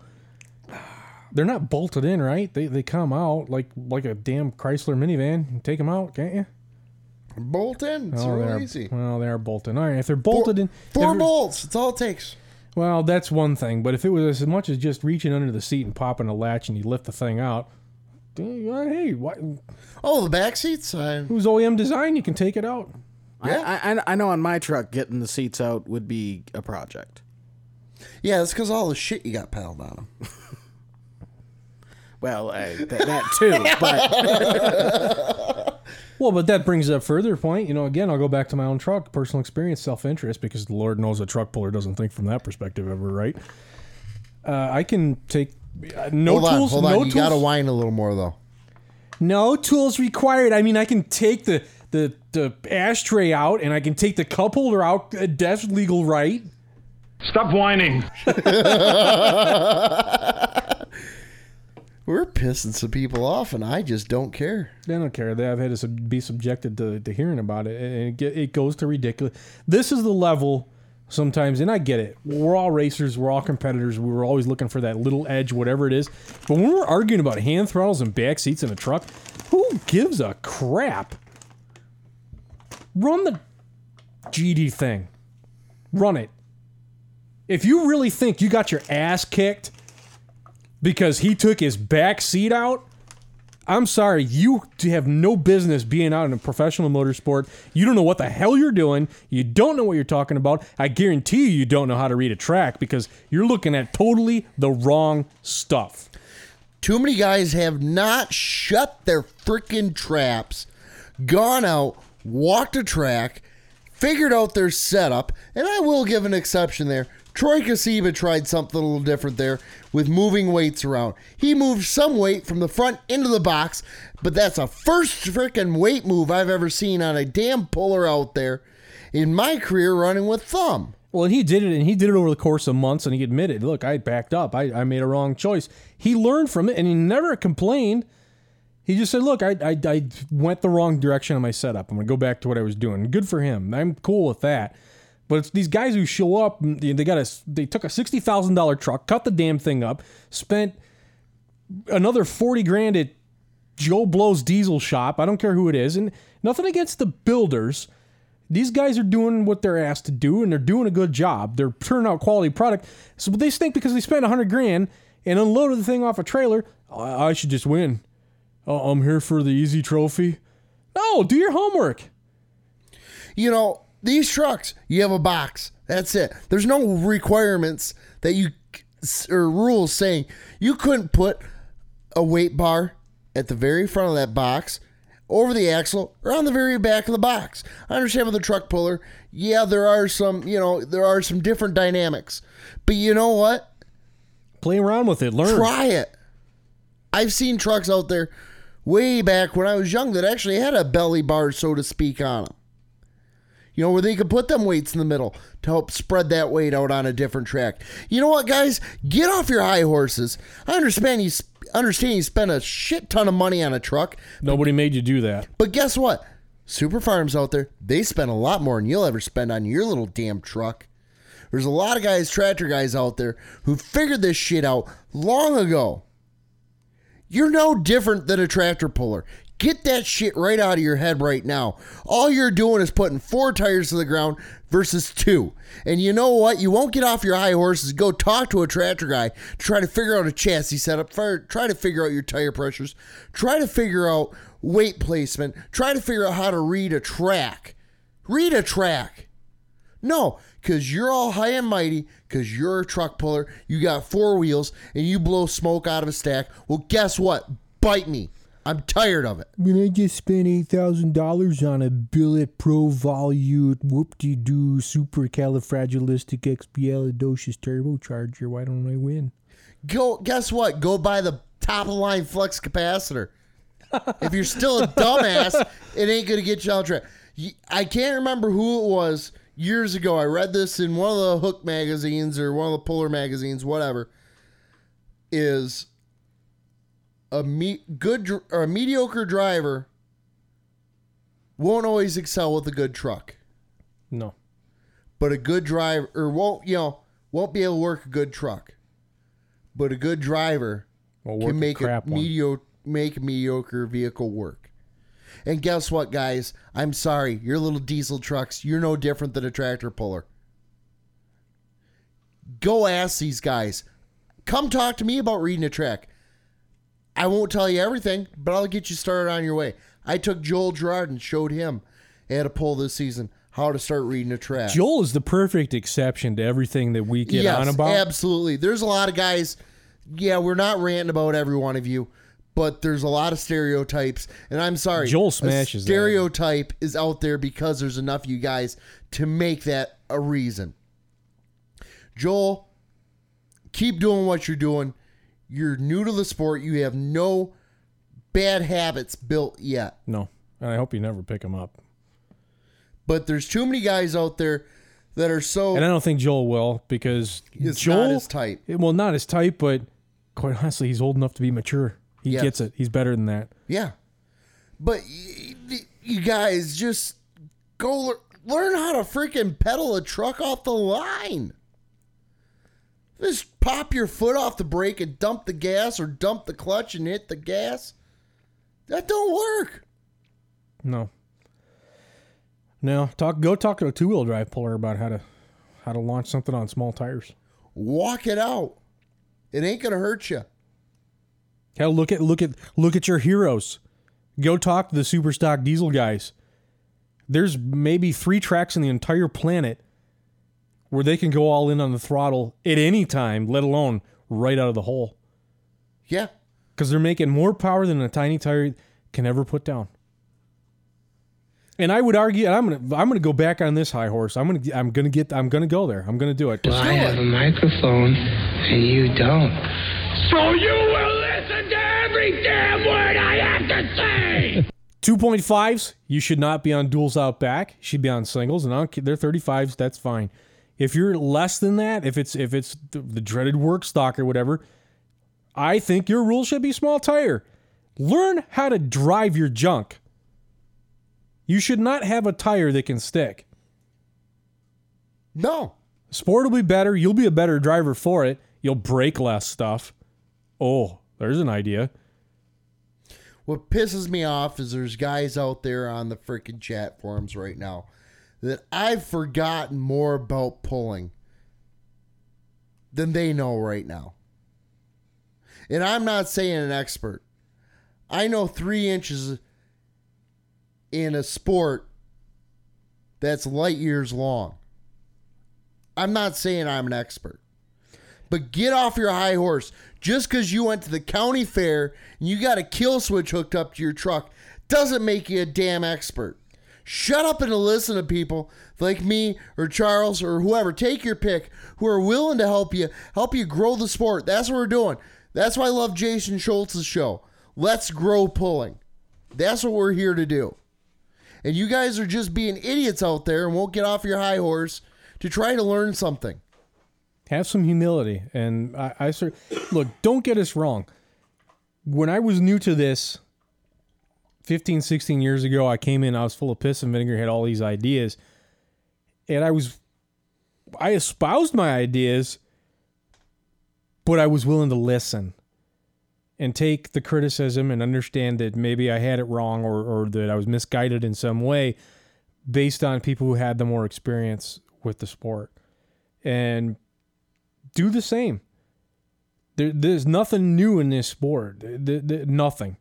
They're not bolted in, right? They, they come out like like a damn Chrysler minivan. You take them out, can't you? Bolt in. It's Oh, real they're, easy. Well, they are bolted. All right, if they're bolted in, Four bolts. That's all it takes. Well, that's one thing. But if it was as much as just reaching under the seat and popping a latch and you lift the thing out, Hey, what? Oh, the back seats. I, Who's OEM design? You can take it out. I, I I know on my truck getting the seats out would be a project. yeah, that's because all the shit you got piled on them. Well, uh, th- that too, but Well, but that brings up further point. You know, again, I'll go back to my own truck, personal experience, self interest, because the Lord knows a truck puller doesn't think from that perspective ever, right? Uh, I can take uh, no hold on, tools. hold no on. You tools. got to whine a little more though. No tools required. I mean, I can take the the the ashtray out, and I can take the cup holder out. Uh, That's legal, right? Stop whining. We're pissing some people off, and I just don't care. They don't care. They have had to sub- be subjected to, to hearing about it, and it, it goes to ridiculous. This is the level sometimes, and I get it. We're all racers. We're all competitors. We were always looking for that little edge, whatever it is. But when we're arguing about hand throttles and back seats in a truck, who gives a crap? Run the GD thing. Run it. If you really think you got your ass kicked because he took his back seat out, I'm sorry, you have no business being out in a professional motorsport. You don't know what the hell you're doing. You don't know what you're talking about. I guarantee you, you don't know how to read a track because you're looking at totally the wrong stuff. Too many guys have not shut their freaking traps, gone out, walked a track, figured out their setup, and I will give an exception there. Troy Kasiba tried something a little different there with moving weights around. He moved some weight from the front into the box, but that's a first freaking weight move I've ever seen on a damn puller out there in my career running with thumb. Well, and he did it, and he did it over the course of months, and he admitted, look, I backed up. I, I made a wrong choice. He learned from it, and he never complained. He just said, look, I, I, I went the wrong direction on my setup. I'm to go back to what I was doing. Good for him. I'm cool with that. But it's these guys who show up, mm, they got a, they took a $60,000 truck, cut the damn thing up, spent another 40 grand at Joe Blow's diesel shop. I don't care who it is. And nothing against the builders. These guys are doing what they're asked to do, and they're doing a good job. They're turning out quality product. So they think because they spent 100 grand and unloaded the thing off a trailer, I should just win. Oh, I'm here for the easy trophy. No, do your homework. You know, these trucks, you have a box. That's it. There's no requirements that you or rules saying you couldn't put a weight bar at the very front of that box, over the axle, or on the very back of the box. I understand with a truck puller, yeah, there are some, you know, there are some different dynamics. But you know what? Play around with it. Learn. Try it. I've seen trucks out there way back when I was young that actually had a belly bar, so to speak, on them. You know, where they could put them weights in the middle to help spread that weight out on a different track. You know what, guys? Get off your high horses. I understand you understand you spend a shit ton of money on a truck. Nobody made you do that. But guess what? Super farms out there, they spend a lot more than you'll ever spend on your little damn truck. There's a lot of guys, tractor guys out there who figured this shit out long ago. You're no different than a tractor puller. Get that shit right out of your head right now. All you're doing is putting four tires to the ground versus two. And you know what? You won't get off your high horses. Go talk to a tractor guy to try to figure out a chassis setup. Try to figure out your tire pressures. Try to figure out weight placement. Try to figure out how to read a track. Read a track. No, because you're all high and mighty, because you're a truck puller, you got four wheels, and you blow smoke out of a stack. Well, guess what? Bite me. I'm tired of it. When I just spent eight thousand dollars on a Billet Pro Volute whoop-de-doo supercalifragilisticexpialidocious turbocharger, why don't I win? Go. Guess what? Go buy the top of line flux capacitor. if you're still a dumbass, it ain't gonna get you out track. I can't remember who it was years ago. I read this in one of the Hook magazines or one of the Puller magazines, whatever. Is a me- good or a mediocre driver won't always excel with a good truck. No. But a good driver or won't, you know, won't be able to work a good truck. But a good driver Well, can make a mediocre make a mediocre vehicle work. And guess what, guys? I'm sorry, your little diesel trucks, you're no different than a tractor puller. Go ask these guys. Come talk to me about reading a track. I won't tell you everything, but I'll get you started on your way. I took Joel Gerard and showed him at a poll this season how to start reading a track. Joel is the perfect exception to everything that we get yes, on about. Absolutely. There's a lot of guys. Yeah, we're not ranting about every one of you, but there's a lot of stereotypes. And I'm sorry. Joel smashes that. Stereotype is out there because there's enough of you guys to make that a reason. Joel, keep doing what you're doing. You're new to the sport. You have no bad habits built yet. No, and I hope you never pick them up. But there's too many guys out there that are so. And I don't think Joel will because It's Joel not his type. Well, not his type, but quite honestly, he's old enough to be mature. He Yes. gets it. He's better than that. Yeah. But y- y- you guys just go lear- learn how to freaking pedal a truck off the line. Just pop your foot off the brake and dump the gas or dump the clutch and hit the gas. That don't work. No. No, talk. Go talk to a two wheel drive puller about how to how to launch something on small tires. Walk it out. It ain't gonna hurt you. Hell, look at look at look at your heroes. Go talk to the super stock diesel guys. There's maybe three tracks in the entire planet where they can go all in on the throttle at any time, let alone right out of the hole. Yeah. Because they're making more power than a tiny tire can ever put down. And I would argue, and I'm gonna I'm gonna go back on this high horse. I'm gonna I'm gonna get I'm gonna go there. I'm gonna do it. Well, I have a microphone and you don't. So you will listen to every damn word I have to say! 2.5s, you should not be on duals out back. You should be on singles, and I don't they're 35s. That's fine. If you're less than that, if it's if it's the, the dreaded work stock or whatever, I think your rule should be small tire. Learn how to drive your junk. You should not have a tire that can stick. No. Sport will be better. You'll be a better driver for it. You'll break less stuff. Oh, there's an idea. What pisses me off is there's guys out there on the freaking chat forums right now that I've forgotten more about pulling than they know right now. And I'm not saying an expert. I know three inches in a sport that's light years long. I'm not saying I'm an expert. But get off your high horse. Just because you went to the county fair and you got a kill switch hooked up to your truck doesn't make you a damn expert. Shut up and listen to people like me or Charles or whoever. Take your pick who are willing to help you, help you grow the sport. That's what we're doing. That's why I love Jason Schultz's show. Let's grow pulling. That's what we're here to do. And you guys are just being idiots out there and won't get off your high horse to try to learn something. Have some humility. And i, I look don't get us wrong. When i was new to this 15 16 years ago i came in i was full of piss and vinegar had all these ideas. And i was i espoused my ideas but i was willing to listen and take the criticism and understand that maybe i had it wrong or, or that i was misguided in some way based on people who had the more experience with the sport. And do the same. There, there's nothing new in this sport. The, nothing.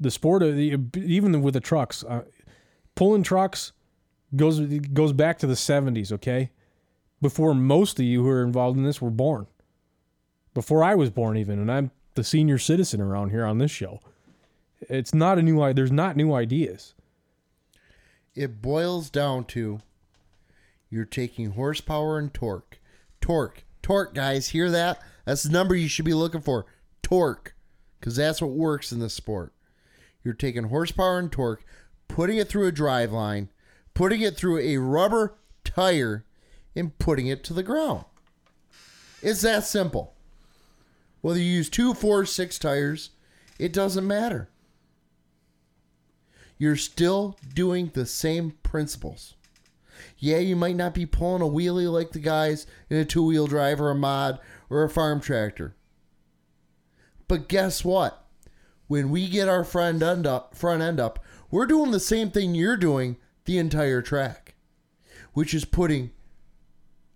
The sport, of the, even with the trucks, uh, pulling trucks goes goes back to the 70s. Okay, before most of you who are involved in this were born. Before I was born, even, and I'm the senior citizen around here on this show. It's not a new. There's not new ideas. It boils down to you're taking horsepower and torque. Torque. Torque, guys. Hear that? That's the number you should be looking for. Torque. Because that's what works in this sport. You're taking horsepower and torque, putting it through a drive line, putting it through a rubber tire, and putting it to the ground. It's that simple. Whether you use two, four, six tires, it doesn't matter. You're still doing the same principles. Yeah, you might not be pulling a wheelie like the guys in a two wheel drive or a mod or a farm tractor. But guess what? When we get our front end up, front end up, we're doing the same thing you're doing the entire track, which is putting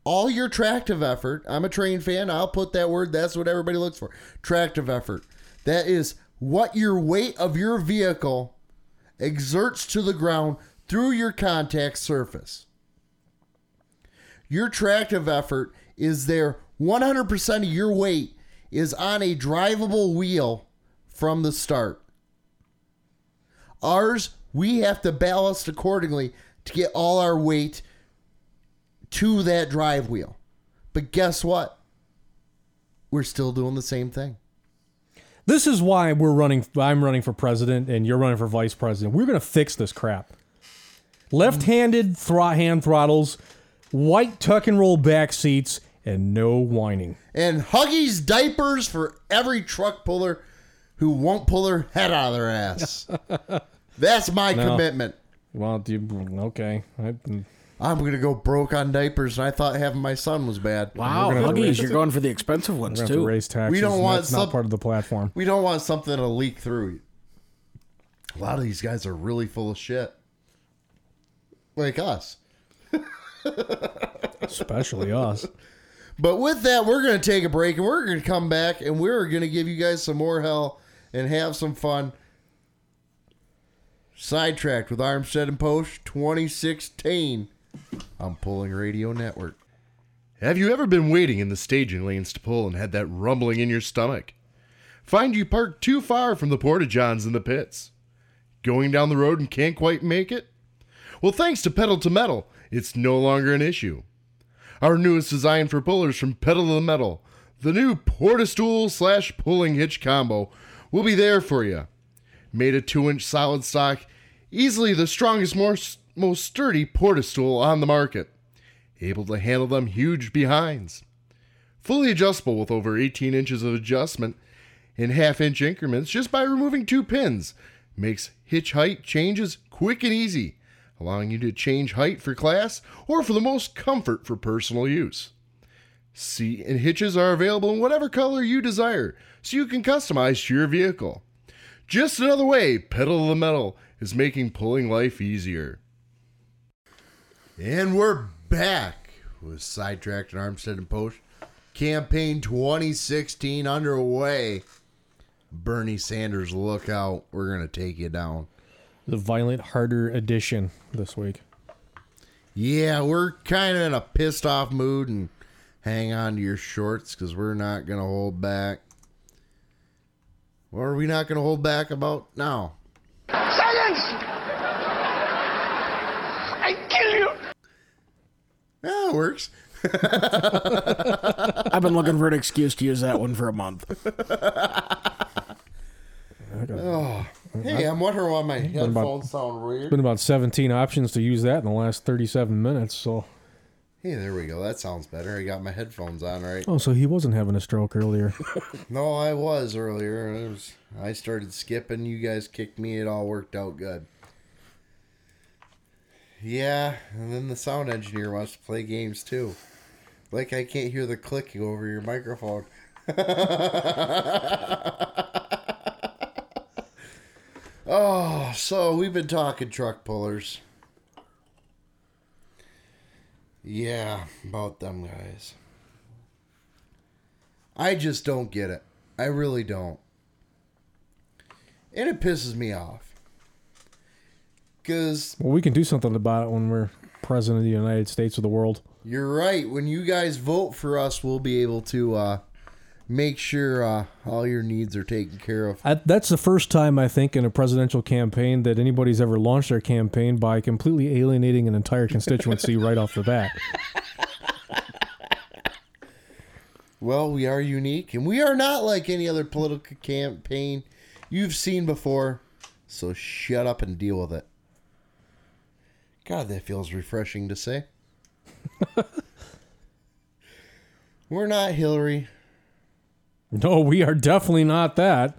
all your tractive effort. I'm a train fan. I'll put that word. That's what everybody looks for. Tractive effort. That is what your weight of your vehicle exerts to the ground through your contact surface. Your tractive effort is there 100% of your weight is on a drivable wheel from the start. Ours, we have to ballast accordingly to get all our weight to that drive wheel. But guess what? We're still doing the same thing. This is why we're running. I'm running for president, and you're running for vice president. We're going to fix this crap. Left-handed thro- hand throttles, white tuck and roll back seats, and no whining. And Huggies diapers for every truck puller who won't pull their head out of their ass. That's my No. commitment. Well, do you, okay. I, I'm gonna go broke on diapers, and I thought having my son was bad. Wow, We're gonna have to Huggies, raise- you're going for the expensive we're ones going to have too. to raise taxes. We don't and want That's not some- part of the platform. We don't want something to leak through. A lot of these guys are really full of shit, like us. Especially us. But with that, we're going to take a break and we're going to come back and we're going to give you guys some more hell and have some fun. Sidetracked with Armstead and Post 2016 on Pulling Radio Network. Have you ever been waiting in the staging lanes to pull and had that rumbling in your stomach? Find you parked too far from the porta johns in the pits? Going down the road and can't quite make it? Well, thanks to Pedal to Metal, it's no longer an issue. Our newest design for pullers from Pedal to the Metal, the new Portastool slash pulling hitch combo, will be there for you. Made a 2 inch solid stock, easily the strongest, more, most sturdy Portastool on the market able to handle them huge behinds. Fully adjustable with over 18 inches of adjustment in half inch increments just by removing two pins. Makes hitch height changes quick and easy, allowing you to change height for class or for the most comfort for personal use. Seat and hitches are available in whatever color you desire, so you can customize to your vehicle. Just another way Pedal to the Metal is making pulling life easier. And we're back with Sidetracked and Armstead and Post. Campaign 2016 underway. Bernie Sanders, look out. We're going to take you down. The Violent Harder edition this week. Yeah, we're kind of in a pissed off mood and hang on to your shorts because we're not going to hold back. What are we not going to hold back about now? Silence! I kill you! Yeah, it works. I've been looking for an excuse to use that one for a month. Oh, hey, I'm wondering why my headphones about- sound It's weird. been about 17 options to use that in the last 37 minutes. So, Hey, there we go. That sounds better. I got my headphones on right. oh, so he wasn't having a stroke earlier. No, I was earlier. It was, I started skipping. You guys kicked me. It all worked out good. Yeah, and then the sound engineer wants to play games too. Like I can't hear the clicking over your microphone. oh, so we've been talking truck pullers. Yeah, about them guys. I just don't get it. I really don't. And it pisses me off. Because well, we can do something about it when we're president of the United States of the world. you're right. When you guys vote for us, we'll be able to uh, make sure uh, all your needs are taken care of. I, that's the first time I think in a presidential campaign that anybody's ever launched their campaign by completely alienating an entire constituency right off the bat. Well, we are unique, and we are not like any other political campaign you've seen before. So shut up and deal with it. God, that feels refreshing to say. We're not Hillary. No, we are definitely not that.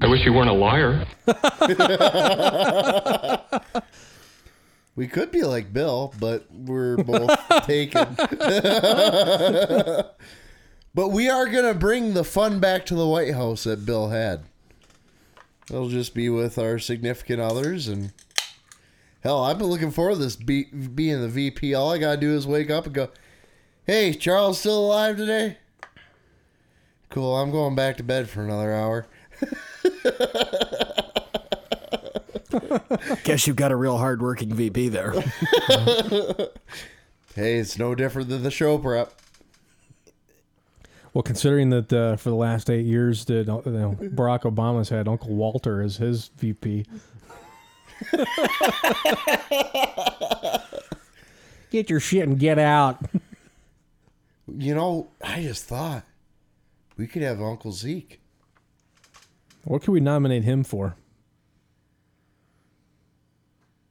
I wish you weren't a liar. We could be like Bill, but we're both taken. but we are going to bring the fun back to the White House that Bill had. It'll just be with our significant others. And hell, I've been looking forward to this be- being the VP. All I got to do is wake up and go, hey, Charles still alive today? Cool, I'm going back to bed for another hour. Guess you've got a real hardworking VP there. hey, it's no different than the show prep. Well, considering that uh, for the last eight years that uh, you know, Barack Obama's had Uncle Walter as his VP. get your shit and get out. You know, I just thought we could have Uncle Zeke. What could we nominate him for?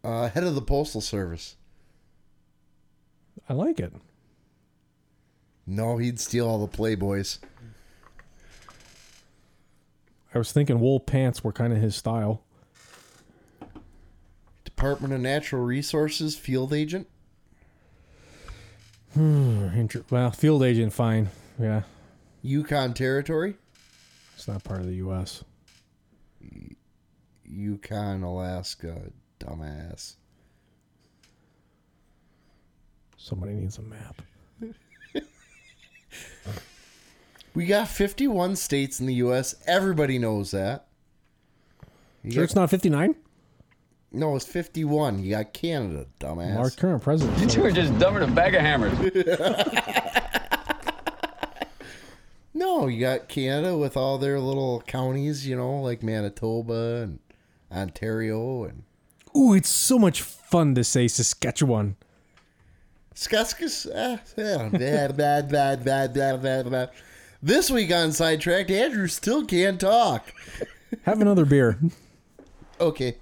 Uh, head of the Postal Service. I like it. No, he'd steal all the Playboys. I was thinking wool pants were kind of his style. Department of Natural Resources field agent. Hmm. well, field agent, fine. Yeah, Yukon Territory. it's not part of the U.S. Yukon, Alaska. Dumbass. Somebody needs a map. We got 51 states in the U.S. Everybody knows that. You Sure, got- it's not 59. No, it's 51. You got Canada, dumbass. Our current president. You two are just dumber than a bag of hammers. No, you got Canada with all their little counties, you know, like Manitoba and Ontario and Ooh, it's so much fun to say Saskatchewan. Skaskas. Ah, bad, bad, bad, bad, bad, bad, bad. This week on Sidetracked, Andrew still can't talk. Have another beer. Okay.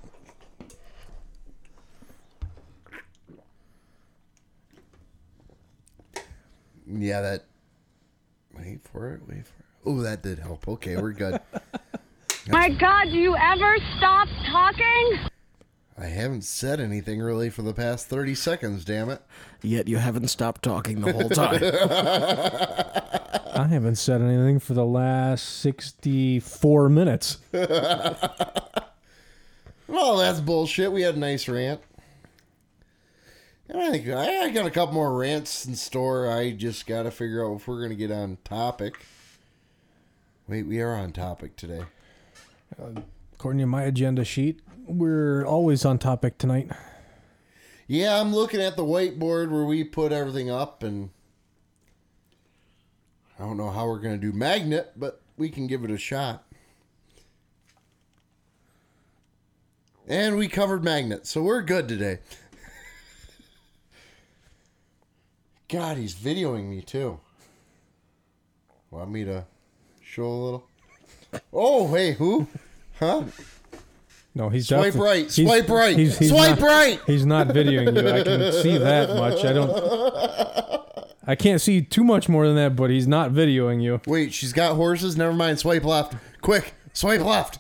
Yeah, that. Wait for it. Wait for it. Oh, that did help. Okay, we're good. My God, do you ever stop talking? I haven't said anything really for the past 30 seconds, damn it. Yet you haven't stopped talking the whole time. I haven't said anything for the last 64 minutes. Well, that's bullshit. We had a nice rant. I think I got a couple more rants in store. I just got to figure out if we're going to get on topic. Wait, we are on topic today. Uh, according to my agenda sheet, we're always on topic tonight. Yeah, I'm looking at the whiteboard where we put everything up, and I don't know how we're going to do magnet, but we can give it a shot. And we covered magnet, so we're good today. God, he's videoing me too. Want me to show a little? Oh, hey, who? Huh? No, he's Swipe defi- right, he's- swipe right, he's swipe not- right. He's not videoing you. I can see that much. I don't. I can't see too much more than that, but he's not videoing you. Wait, she's got horses. Never mind. Swipe left. Quick, swipe left.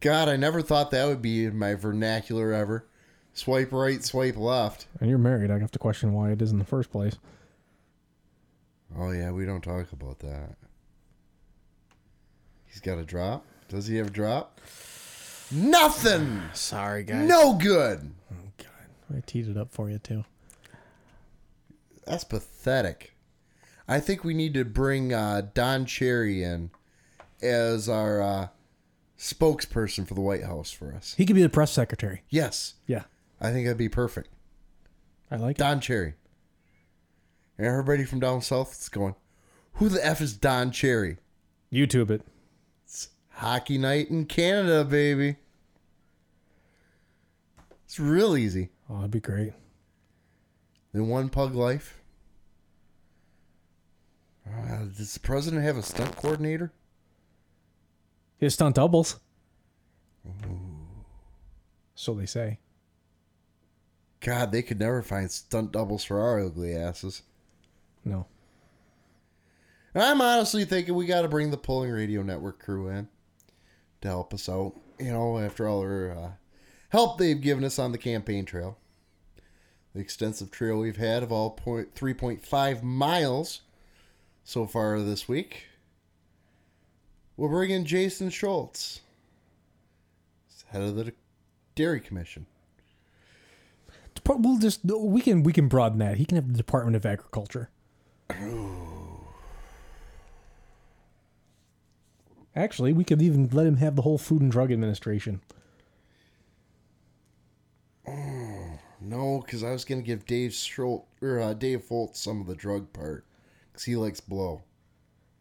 God, I never thought that would be in my vernacular ever. Swipe right, swipe left. And you're married. I have to question why it is in the first place. Oh yeah, we don't talk about that. He's got a drop. Does he have a drop? Nothing. Sorry, guys. No good. Oh god, I teed it up for you too. That's pathetic. I think we need to bring uh, Don Cherry in as our uh, spokesperson for the White House for us. He could be the press secretary. Yes. Yeah. I think that'd be perfect. I like Don Cherry. And everybody from down south is going, who the F is Don Cherry? YouTube it. It's hockey night in Canada, baby. It's real easy. Oh, that'd be great. Then one pug life. Uh, does the president have a stunt coordinator? His stunt doubles. So they say. God, they could never find stunt doubles for our ugly asses. No. And I'm honestly thinking we got to bring the Pulling Radio Network crew in to help us out. You know, after all their uh, help they've given us on the campaign trail, the extensive trail we've had of all point three point five miles so far this week. We'll bring in Jason Schultz, head of the Dairy Commission. Depart- We'll just we can we can broaden that. He can have the Department of Agriculture. Actually, we could even let him have the whole Food and Drug Administration. No, because I was gonna give Dave Schul- or uh, Dave Foltz some of the drug part, because he likes blow.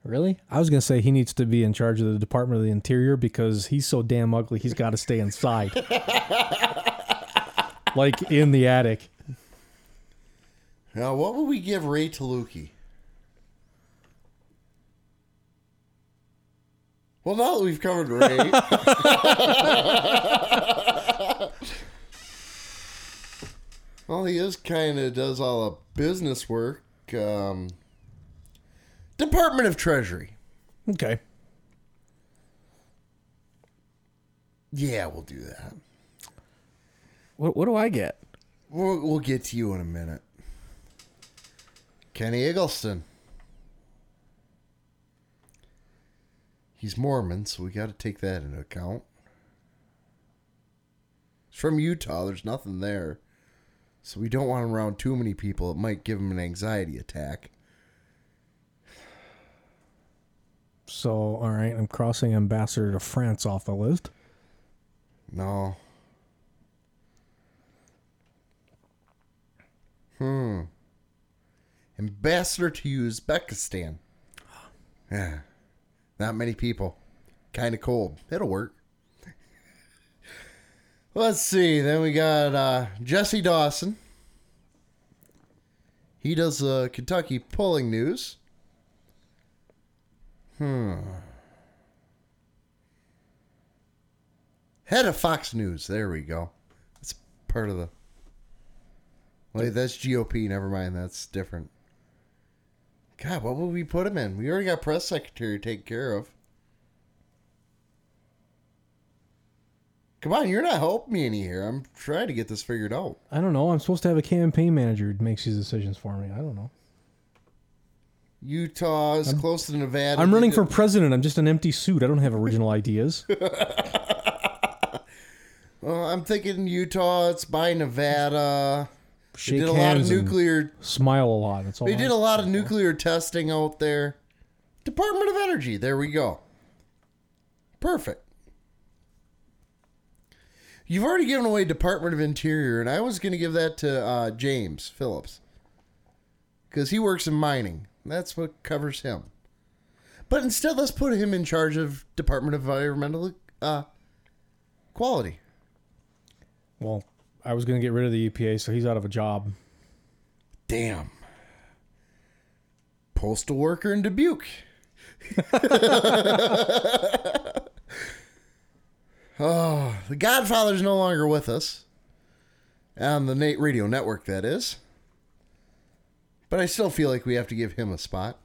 Really? I was gonna say he needs to be in charge of the Department of the Interior because he's so damn ugly. He's got to stay inside, like in the attic. Now, what would we give Ray Taluki? Well, now that we've covered Ray, well, he is kind of does all the business work. Um, Department of Treasury. Okay. Yeah, we'll do that. What What do I get? We'll, we'll get to you in a minute. Kenny Eggleston. He's Mormon, so we got to take that into account. He's from Utah. There's nothing there. So we don't want him around too many people. It might give him an anxiety attack. So, all right, I'm crossing Ambassador to France off the list. No. Hmm. Ambassador to Uzbekistan. Yeah. Not many people. Kind of cold. It'll work. Let's see. Then we got uh, Jesse Dawson. He does uh, Kentucky pulling news. Hmm. Head of Fox News. There we go. That's part of the. Wait, that's GOP. Never mind. That's different. God, what would we put him in? We already got press secretary to take care of. Come on, you're not helping me any here. I'm trying to get this figured out. I don't know. I'm supposed to have a campaign manager who makes these decisions for me. I don't know. Utah is close to Nevada. I'm running for president. I'm just an empty suit. I don't have original ideas. Well, I'm thinking Utah. It's by Nevada. Shake they did a lot of nuclear. Smile a lot. That's all. They did a lot of nuclear testing out there. Department of Energy. There we go. Perfect. You've already given away Department of Interior, and I was going to give that to uh, James Phillips because he works in mining. That's what covers him. But instead, let's put him in charge of Department of Environmental uh, Quality. Well, I was going to get rid of the EPA, so he's out of a job. Damn. Postal worker in Dubuque. oh, the Godfather's no longer with us. On the Nate Radio Network, that is. But I still feel like we have to give him a spot.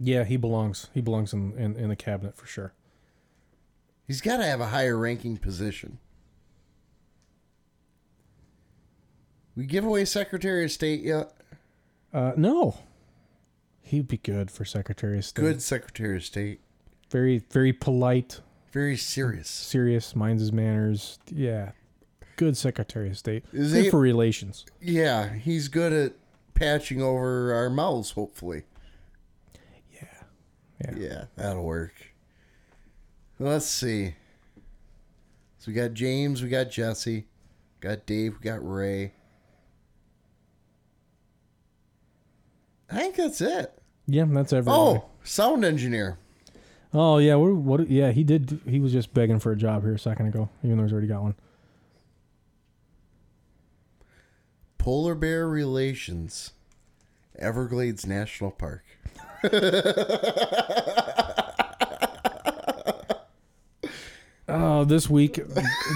Yeah, he belongs. He belongs in, in, in the cabinet for sure. He's got to have a higher ranking position. We give away Secretary of State yet? Uh, no, he'd be good for Secretary of State. Good Secretary of State. Very, very polite. Very serious. Serious, minds his manners. Yeah, good Secretary of State. Is good he- for relations. Yeah, he's good at patching over our mouths, hopefully. Yeah. Yeah, Yeah, that'll work. Let's see. So we got James, we got Jesse, got Dave, we got Ray. I think that's it. Yeah, that's everything. Oh, sound engineer. Oh yeah, what, what? Yeah, he did. He was just begging for a job here a second ago, even though he's already got one. Polar Bear Relations, Everglades National Park. Oh, this week,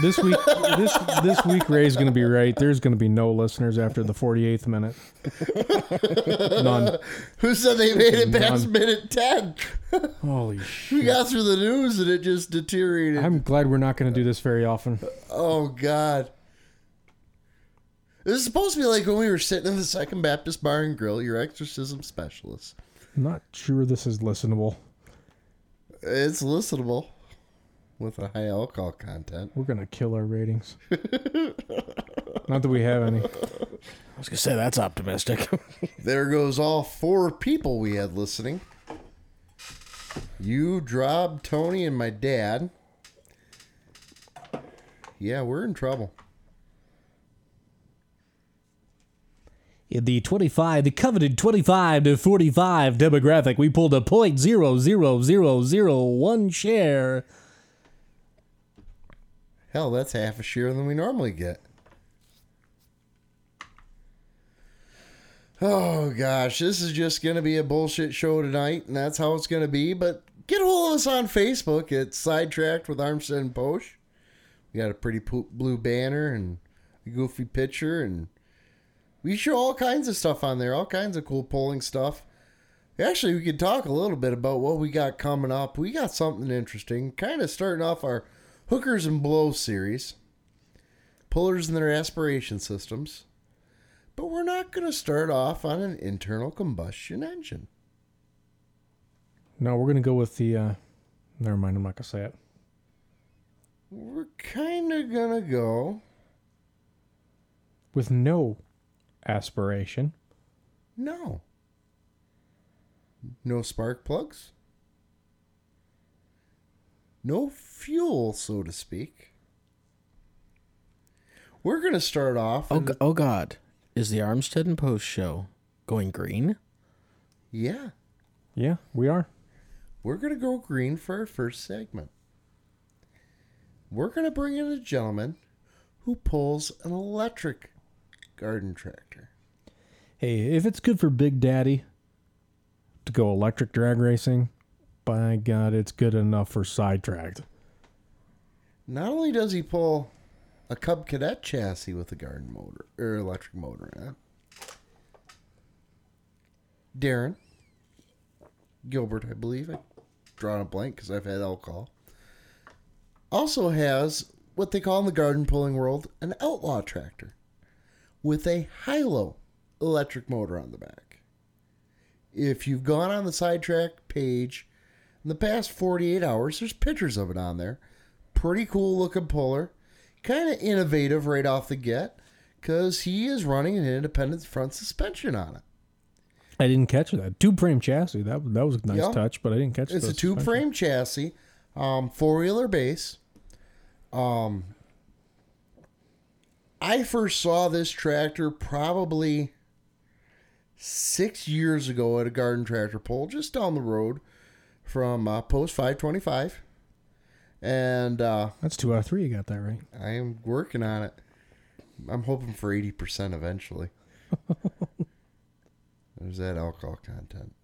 this week, this this week, Ray's going to be right. There's going to be no listeners after the 48th minute. None. Who said they made it past None. minute 10? Holy shit! We got through the news and it just deteriorated. I'm glad we're not going to do this very often. Oh God. This is supposed to be like when we were sitting in the Second Baptist Bar and Grill, your exorcism specialist. I'm not sure this is listenable. It's listenable with a high alcohol content. We're going to kill our ratings. not that we have any. I was gonna say that's optimistic. There goes all four people we had listening. You dropped Tony and my dad. Yeah, we're in trouble. In the 25, the coveted 25 to 45 demographic, we pulled a .00001 share. Hell, that's half a share than we normally get. Oh gosh, this is just gonna be a bullshit show tonight, and that's how it's gonna be. But get a hold of us on Facebook at Sidetracked with Armstead and Post. We got a pretty blue banner and a goofy picture, and we show all kinds of stuff on there, all kinds of cool polling stuff. Actually, we could talk a little bit about what we got coming up. We got something interesting, kind of starting off our hookers and blow series, pullers and their aspiration systems. But we're not going to start off on an internal combustion engine. No, we're going to go with the. Uh, never mind, I'm not going to say it. We're kind of going to go. With no aspiration. No. No spark plugs. No fuel, so to speak. We're going to start off. Oh, in- oh God. Is the Armstead and Post show going green? yeah. Yeah, we are. We're going to go green for our first segment. We're going to bring in a gentleman who pulls an electric garden tractor. Hey, if it's good for Big Daddy to go electric drag racing, by God, it's good enough for Sidetracked. Not only does he pull a Cub Cadet chassis with a garden motor or electric motor Darren Gilbert, I believe, I drawn a blank because I've had alcohol, also has what they call in the garden pulling world an outlaw tractor with a high-low electric motor on the back. If you've gone on the sidetrack page in the past 48 hours, there's pictures of it on there. Pretty cool looking puller. Kind of innovative right off the get because he is running an independent front suspension on it. I didn't catch that tube frame chassis. That that was a nice Yeah. touch, but I didn't catch. It. It's a tube suspension. frame chassis, um, four wheeler base. Um, I first saw this tractor probably six years ago at a garden tractor pull just down the road from uh, Post 525. And uh, That's two out of three. You got that right. I am working on it. I'm hoping for 80% eventually. There's that alcohol content.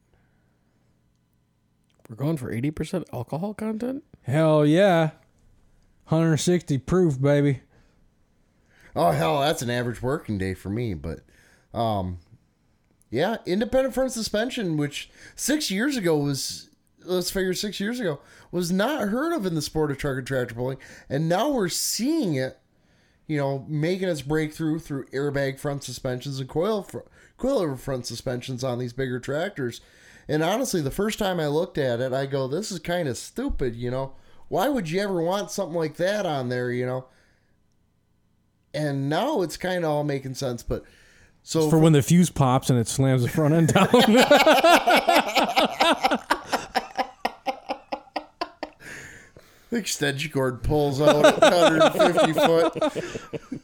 We're going for 80% alcohol content? Hell yeah, 160 proof, baby. Oh hell, that's an average working day for me. But, um, yeah, independent front suspension, which six years ago was let's figure six years ago was not heard of in the sport of truck and tractor pulling, and now we're seeing it. You know, making its breakthrough through airbag front suspensions and coil fr- coilover front suspensions on these bigger tractors. And honestly, the first time I looked at it, I go, "This is kind of stupid." You know, why would you ever want something like that on there? You know. And now it's kind of all making sense, but so for when the fuse pops and it slams the front end down. The extension cord pulls out at 150 foot.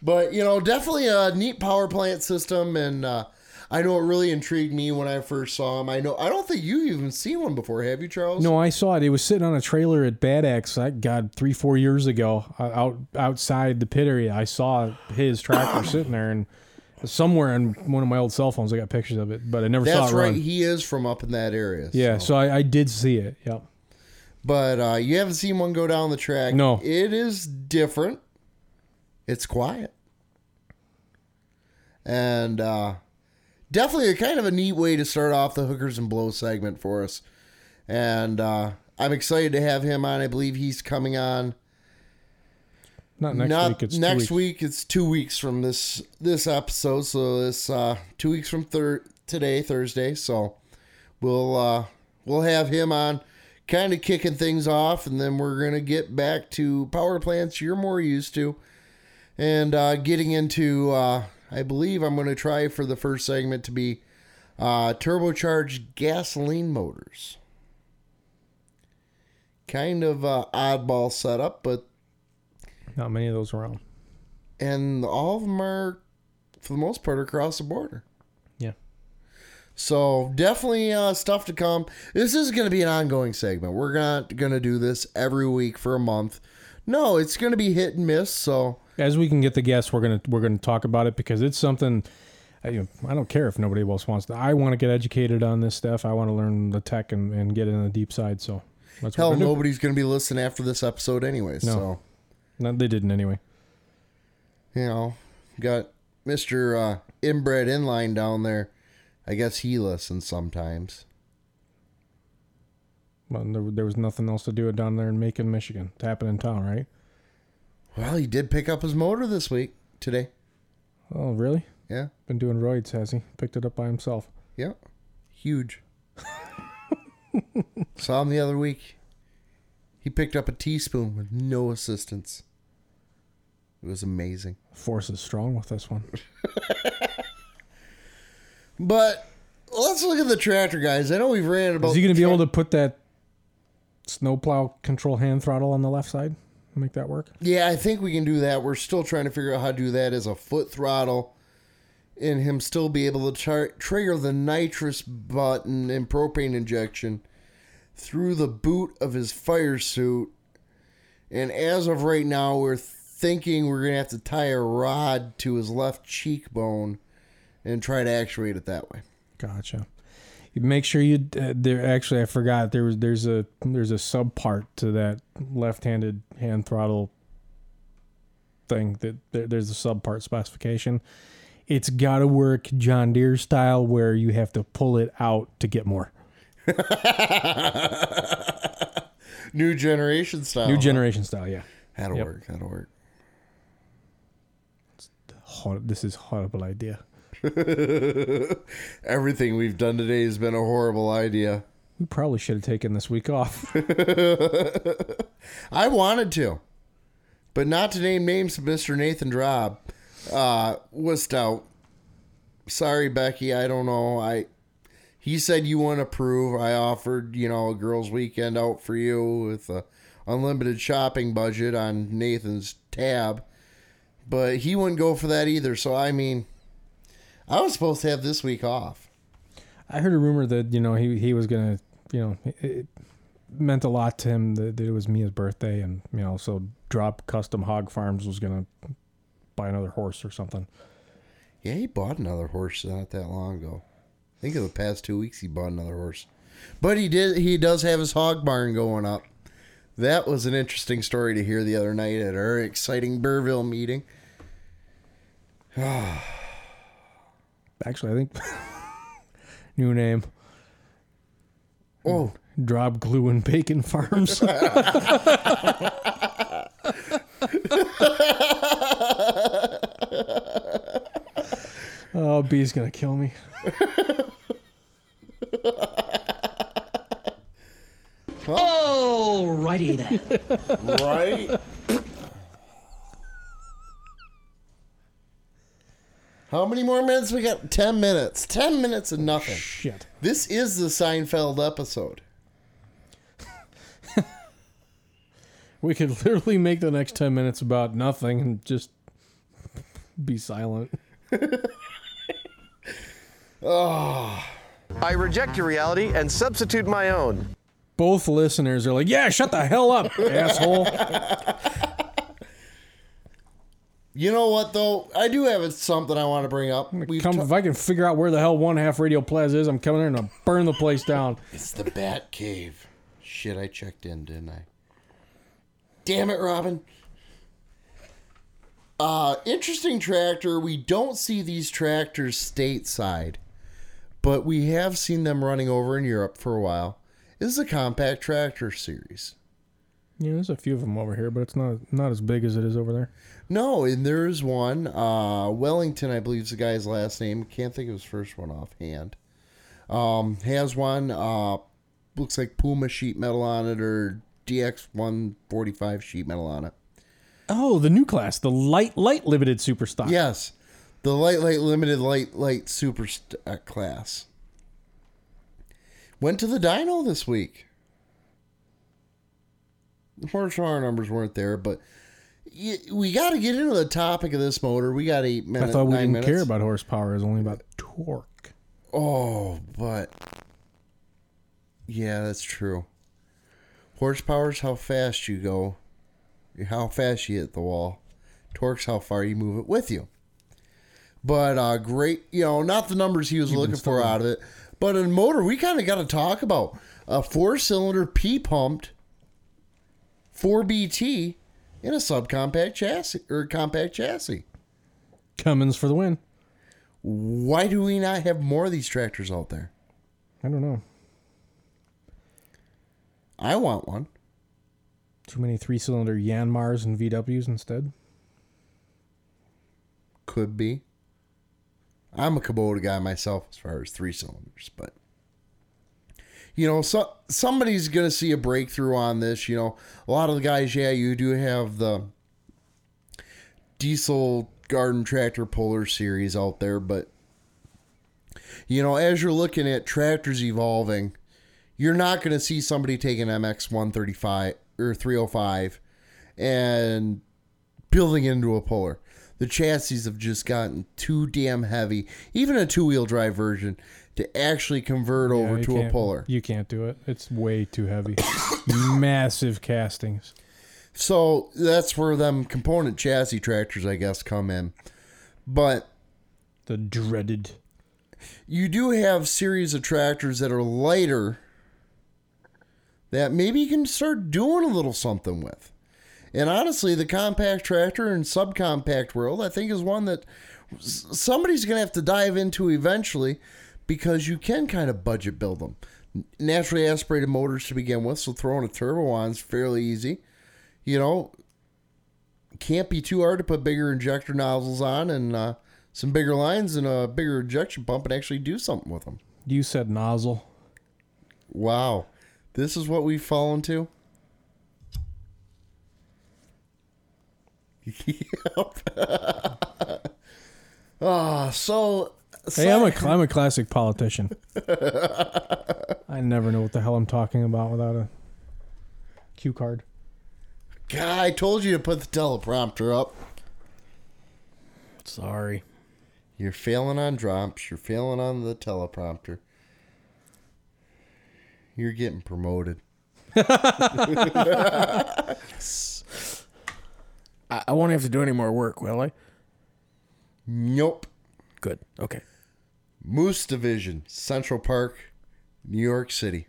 But, you know, definitely a neat power plant system. And uh, I know it really intrigued me when I first saw him. I know, I don't think you even seen one before, have you, Charles? no, I saw it. It was sitting on a trailer at Bad X. I God, three four years ago, uh, out outside the pit area. I saw his tractor sitting there, and somewhere in one of my old cell phones, I got pictures of it, but I never saw That's it right. run. He is from up in that area. yeah, so I, I did see it. Yep. But uh, you haven't seen one go down the track. No. It is different. It's quiet. And uh, definitely a kind of a neat way to start off the hookers and blow segment for us. And uh, I'm excited to have him on. I believe he's coming on. Not next Not week. It's two next weeks. week. It's two weeks from this this episode. So this uh, two weeks from thir- today, Thursday. So we'll uh, we'll have him on, kind of kicking things off, and then we're gonna get back to power plants you're more used to, and uh, getting into. Uh, I believe I'm gonna try for the first segment to be uh, turbocharged gasoline motors. kind of oddball setup, but Not many of those around. and all of them are, for the most part, across the border. So definitely uh, stuff to come. This is going to be an ongoing segment. We're not going to do this every week for a month. No, it's going to be hit and miss. So As we can get the guests, we're gonna we're gonna talk about it because it's something. I, I don't care if nobody else wants to. I want to get educated on this stuff. I want to learn the tech and, and get in the deep side. So that's hell, gonna nobody's going to be listening after this episode anyways. No. So No, they didn't anyway. you know, got Mister uh, inbred inline down there. I guess he listens sometimes. Well, there, there was nothing else to do down there in Macon, Michigan. It's happening in town, right? Well, he did pick up his motor this week today. Oh, really? Yeah. Been doing roids, has he? Picked it up by himself. Yeah. Huge. Saw him the other week. He picked up a teaspoon with no assistance. It was amazing. Force is strong with this one. But let's look at the tractor guys. I know we've ran about Is he going to be tra- able to put that snowplow control hand throttle on the left side? Make that work? Yeah, I think we can do that. We're still trying to figure out how to do that as a foot throttle and him still be able to tar- trigger the nitrous button and propane injection through the boot of his fire suit. And as of right now, we're thinking we're going to have to tie a rod to his left cheekbone and try to actuate it that way. Gotcha. Make sure you uh, there. Actually, I forgot there was there's a there's a sub part to that left-handed hand throttle thing that there, there's a sub part specification. It's got to work John Deere style, where you have to pull it out to get more. New generation style. New huh? generation style, yeah. That'll Yep. work. That'll work. This is horrible idea. Everything we've done today has been a horrible idea. We probably should have taken this week off. I wanted to, but not to name names. Mr. Nathan Drob uh, was out. Sorry, Becky. I don't know. I he said you want to prove. I offered you know a girls' weekend out for you with a unlimited shopping budget on Nathan's tab, but he wouldn't go for that either. So I mean, I was supposed to have this week off. I heard a rumor that you know he he was gonna you know it, meant a lot to him that, that it was Mia's birthday and you know so Drop Custom Hog Farms was gonna buy another horse or something. Yeah, he bought another horse not that long ago. I think in the past two weeks he bought another horse. But he did he does have his hog barn going up. That was an interesting story to hear the other night at our exciting Burville meeting. Ah. Actually, I think new name. Oh, Drop Glue and Bacon Farms. oh, B's gonna kill me. Alrighty then. right? How many more minutes we got? Ten minutes. Ten minutes of nothing. Shit. This is the Seinfeld episode. We could literally make the next 10 minutes about nothing and just be silent. Oh. I reject your reality and substitute my own. Both listeners are like, yeah, shut the hell up, asshole. You know what though? I do have something I want to bring up. Come, ta- if I can figure out where the hell one half Radio Plaza is, I'm coming there and I'll burn the place down. It's the Bat Cave. Shit, I checked in, didn't I? Damn it, Robin. Uh, interesting tractor. We don't see these tractors stateside, but we have seen them running over in Europe for a while. This is a compact tractor series. Yeah, there's a few of them over here, but it's not not as big as it is over there. No, and there's one. Uh, Wellington, I believe, is the guy's last name. Can't think of his first one offhand. Um, has one. Uh, looks like Puma sheet metal on it or DX 145 sheet metal on it. Oh, the new class, the light light limited super stock. Yes, the light, light, limited, light, light super st- uh, class. Went to the dyno this week. The horsepower numbers weren't there, but we got to get into the topic of this motor. We got eight minutes. I thought we didn't minutes. care about horsepower. It was only about torque. Oh, but yeah, that's true. Horsepower is how fast you go, how fast you hit the wall. Torque's how far you move it with you. But uh, great, you know, not the numbers he was been looking for out of it, but in motor, we kind of got to talk about a four-cylinder P-pumped 4BT in a subcompact chassis or compact chassis. Cummins for the win. Why do we not have more of these tractors out there? I don't know. I want one. Too many three cylinder Yanmars and VWs instead. Could be. I'm a Kubota guy myself as far as three cylinders, but you know, so somebody's gonna see a breakthrough on this. You know, a lot of the guys, yeah, you do have the diesel garden tractor puller series out there, but you know, as you're looking at tractors evolving, you're not going to see somebody take an MX 135 or 305 and building it into a puller. The chassis have just gotten too damn heavy, even a two wheel drive version, to actually convert over Yeah, you to a puller. You can't do it. It's way too heavy. Massive castings. So that's where them component chassis tractors, I guess, come in. But the dreaded. You do have series of tractors that are lighter that maybe you can start doing a little something with. And honestly, the compact tractor and subcompact world, I think, is one that somebody's going to have to dive into eventually because you can kind of budget build them. Naturally aspirated motors to begin with, so throwing a turbo on is fairly easy. You know, can't be too hard to put bigger injector nozzles on and uh, some bigger lines and a bigger injection pump and actually do something with them. You said nozzle. Wow. This is what we've fallen to? Yep. Ah, so. Hey, I'm a, I'm a classic politician. I never know what the hell I'm talking about without a cue card. God, I told you to put the teleprompter up. Sorry. You're failing on drops. You're failing on the teleprompter. You're getting promoted. I, I won't have to do any more work, will I? Nope. Good. Okay. Moose Division, Central Park, New York City.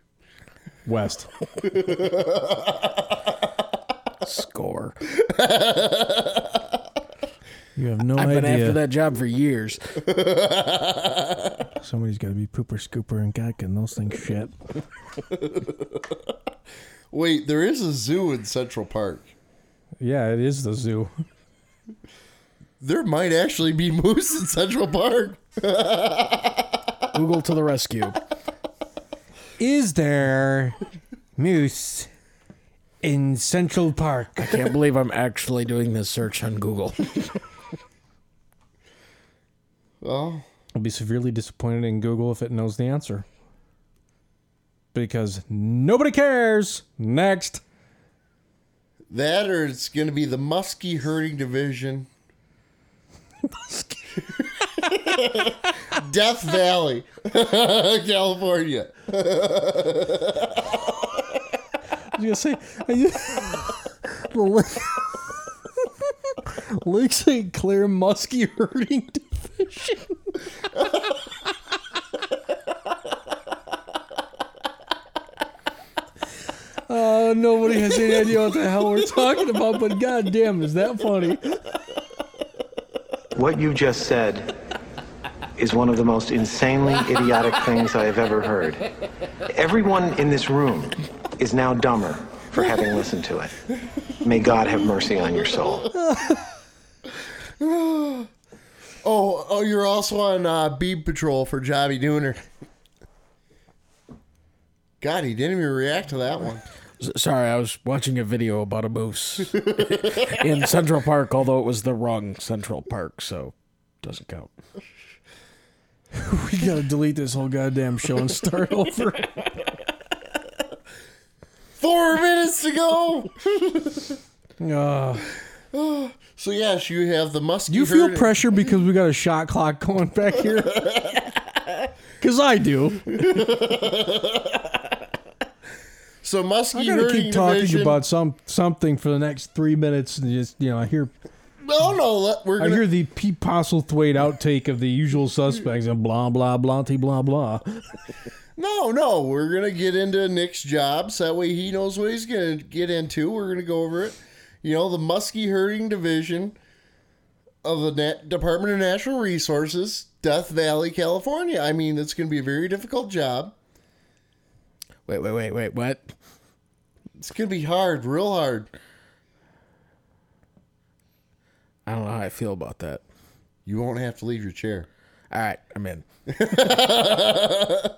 West. Score. You have no idea. I've idea. been after that job for years. Somebody's got to be pooper scooper and gacking those things shit. Wait, there is a zoo in Central Park. Yeah, it is the zoo. There might actually be moose in Central Park. Google to the rescue. Is there moose in Central Park? I can't believe I'm actually doing this search on Google. Well, I'll be severely disappointed in Google if it knows the answer. Because nobody cares. Next. That or it's going to be the Muskie Herding Division. Death Valley, California. I was gonna say, the Lake, Lake St. Clair Muskie Herding Division. Uh, nobody has any idea what the hell we're talking about, but goddamn, is that funny? What you just said is one of the most insanely idiotic things I have ever heard. Everyone in this room is now dumber for having listened to it. May God have mercy on your soul. oh, oh, you're also on uh, Beeb Patrol for Johnny Dooner. God, he didn't even react to that one. S- Sorry, I was watching a video about a moose in Central Park, although it was the wrong Central Park, so doesn't count. We gotta delete this whole goddamn show and start over. Four minutes to go. Uh, so yes, you have the musky. you feel herd- pressure because we got a shot clock going back here? Because I do. So musky I gotta keep talking division. about some something for the next three minutes, and just you know, I hear No, no, we're I gonna. hear the Pete Postlethwaite outtake of the usual suspects and blah blah blah blah blah blah. No, no, we're gonna get into Nick's jobs. That way he knows what he's gonna get into. We're gonna go over it. You know, the musky herding division of the Nat- Department of Natural Resources, Death Valley, California. I mean, it's gonna be a very difficult job. Wait, wait, wait, wait. What? It's gonna be hard, real hard. I don't know how I feel about that. You won't have to leave your chair. All right, I'm in.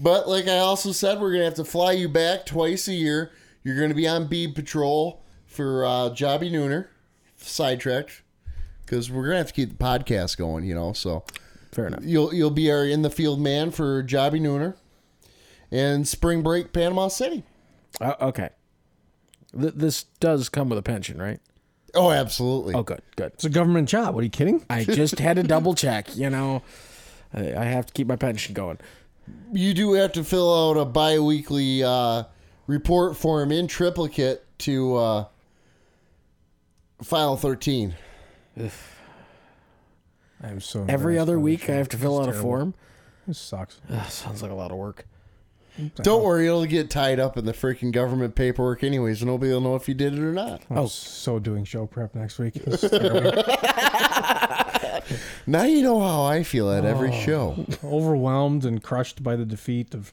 But like I also said, we're gonna have to fly you back twice a year. You're gonna be on bead patrol for uh, Jobbie Nooner, sidetracked, because we're gonna have to keep the podcast going. You know, so fair enough. You'll you'll be our in the field man for Jobbie Nooner, and spring break Panama City. Uh, okay. Th- this does come with a pension, right? Oh, absolutely. Oh, good, good. It's a government job. What are you kidding? I just had to double check. You know, I, I have to keep my pension going. You do have to fill out a biweekly uh, report form in triplicate to uh, file thirteen. I'm so Every other week, I have to fill It's out a form. This sucks. Ugh, sounds like a lot of work. Don't worry, it'll get tied up in the freaking government paperwork anyways, and nobody will know if you did it or not. I'm oh. so doing show prep next week. This is terrible. Now you know how I feel at every Oh, show. Overwhelmed and crushed by the defeat of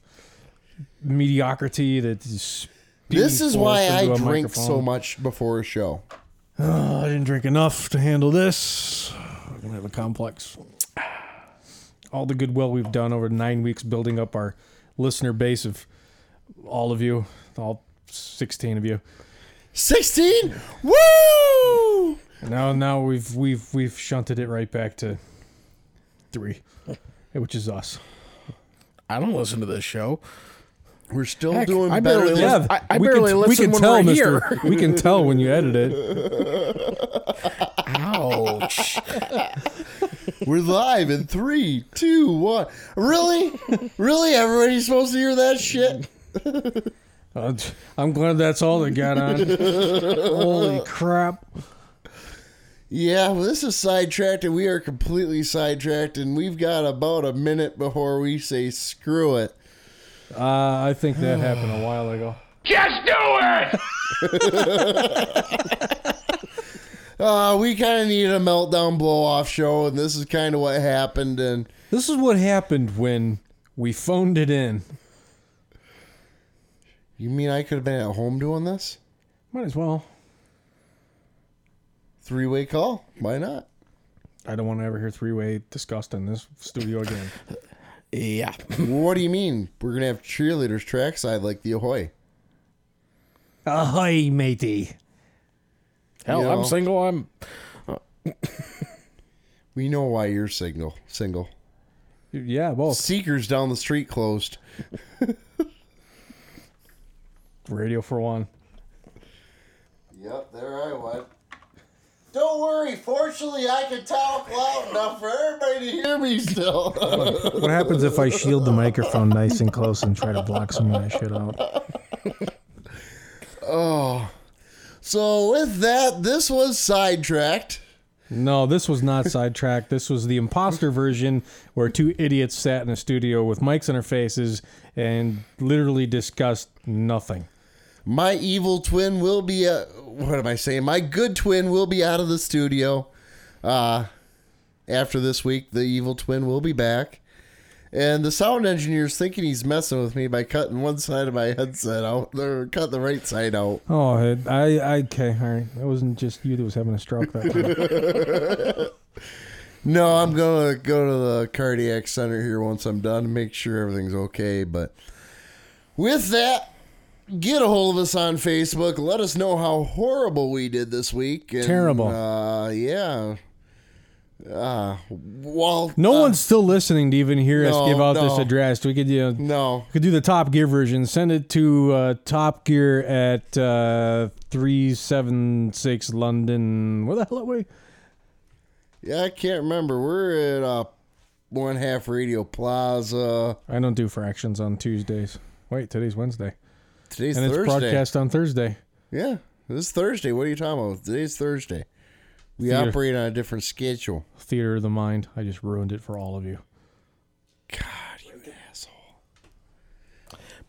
mediocrity that is. being This is why I into a drink so microphone. much before a show. Oh, I didn't drink enough to handle this. I'm gonna have a complex. All the goodwill we've done over nine weeks building up our listener base of all of you, all sixteen of you. Sixteen, woo! Now, now we've we've we've shunted it right back to three, which is us. I don't listen to this show. We're still Heck, doing I better. barely than- listen- I, I we barely can, we can when tell, we're Mister. We can tell when you edit it. Ouch. We're live in three, two, one. Really? Really? Everybody's supposed to hear that shit? Uh, I'm glad that's all they got on. Holy crap! Yeah, well, this is sidetracked, and we are completely sidetracked, and we've got about a minute before we say screw it. Uh, I think that happened a while ago. Just do it! Uh, we kind of need a meltdown blow off show, and this is kind of what happened. And This is what happened when we phoned it in. you mean I could have been at home doing this? Might as well. Three way call? Why not? I don't want to ever hear three way discussed in this studio again. Yeah. what do you mean? We're gonna have cheerleaders trackside like the Ahoy. Ahoy, matey. Hell, You I'm know. single. I'm. We know why you're single. Single. Yeah, both. Seekers down the street closed. Radio for one. Yep, there I went. Don't worry. Fortunately, I can talk loud enough for everybody to hear me still. What happens if I shield the microphone nice and close and try to block some of that shit out? oh. So with that, this was sidetracked. No, this was not sidetracked. This was the imposter version where two idiots sat in a studio with mics in their faces and literally discussed nothing. My evil twin will be. Uh, what am I saying? My good twin will be out of the studio. Uh, after this week, the evil twin will be back. And the sound engineer's thinking he's messing with me by cutting one side of my headset out, or cut the right side out. Oh, I, I okay, all right. It wasn't just you that was having a stroke that time. No, I'm gonna go to the cardiac center here once I'm done to make sure everything's okay. But with that, get a hold of us on Facebook. Let us know how horrible we did this week. And, Terrible. Uh, yeah. Uh, well, No one's still listening to even hear us give out this address. We could, you know, no, could do the Top Gear version. Send it to uh, Top Gear at uh, three seven six London. Where the hell are we? yeah, I can't remember. We're at uh, One Half Radio Plaza. I don't do fractions on Tuesdays. Wait, today's Wednesday. Today's and it's Thursday. broadcast on Thursday. Yeah, this is Thursday. What are you talking about? Today's Thursday. We Theater. operate on a different schedule. Theater of the Mind. I just ruined it for all of you. God, you asshole!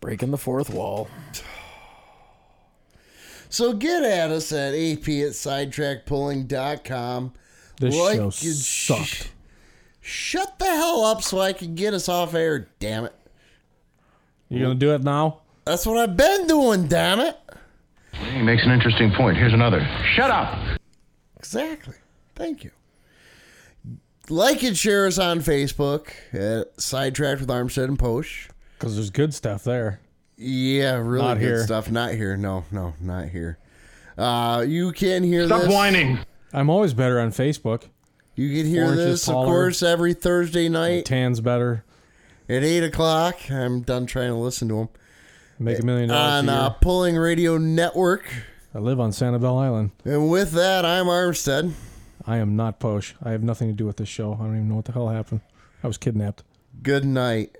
Breaking the fourth wall. So get at us at ap at sidetrackpulling.com. This Like show and sucked. Shut the hell up so I can get us off air, damn it. You gonna do it now? That's what I've been doing, damn it. He makes an interesting point. Here's another. Shut up. Exactly. Thank you. Like and share us on Facebook at Sidetracked with Armstead and Post. Because there's good stuff there. Yeah, really Not good here. stuff. Not here. No, no, not here. Uh, you can hear Stop this. whining. I'm always better on Facebook. You can hear Orange is this, of taller. course, every Thursday night Tan's better. at 8 o'clock. I'm done trying to listen to them. Make a million dollars On a year. uh, Pulling Radio Network. I live on Sanibel Island. And with that, I'm Armstead. I am not Post. I have nothing to do with this show. I don't even know what the hell happened. I was kidnapped. Good night.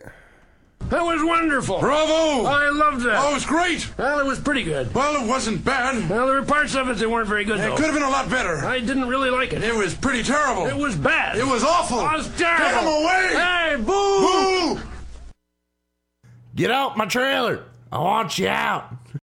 That was wonderful. Bravo! I loved that. Oh, it was great. Well, it was pretty good. Well, it wasn't bad. Well, there were parts of it that weren't very good, It though. could have been a lot better. I didn't really like it. It was pretty terrible. It was bad. It was awful. It was terrible. Get 'em away. Hey, boo! Boo! Get out my trailer. I want you out.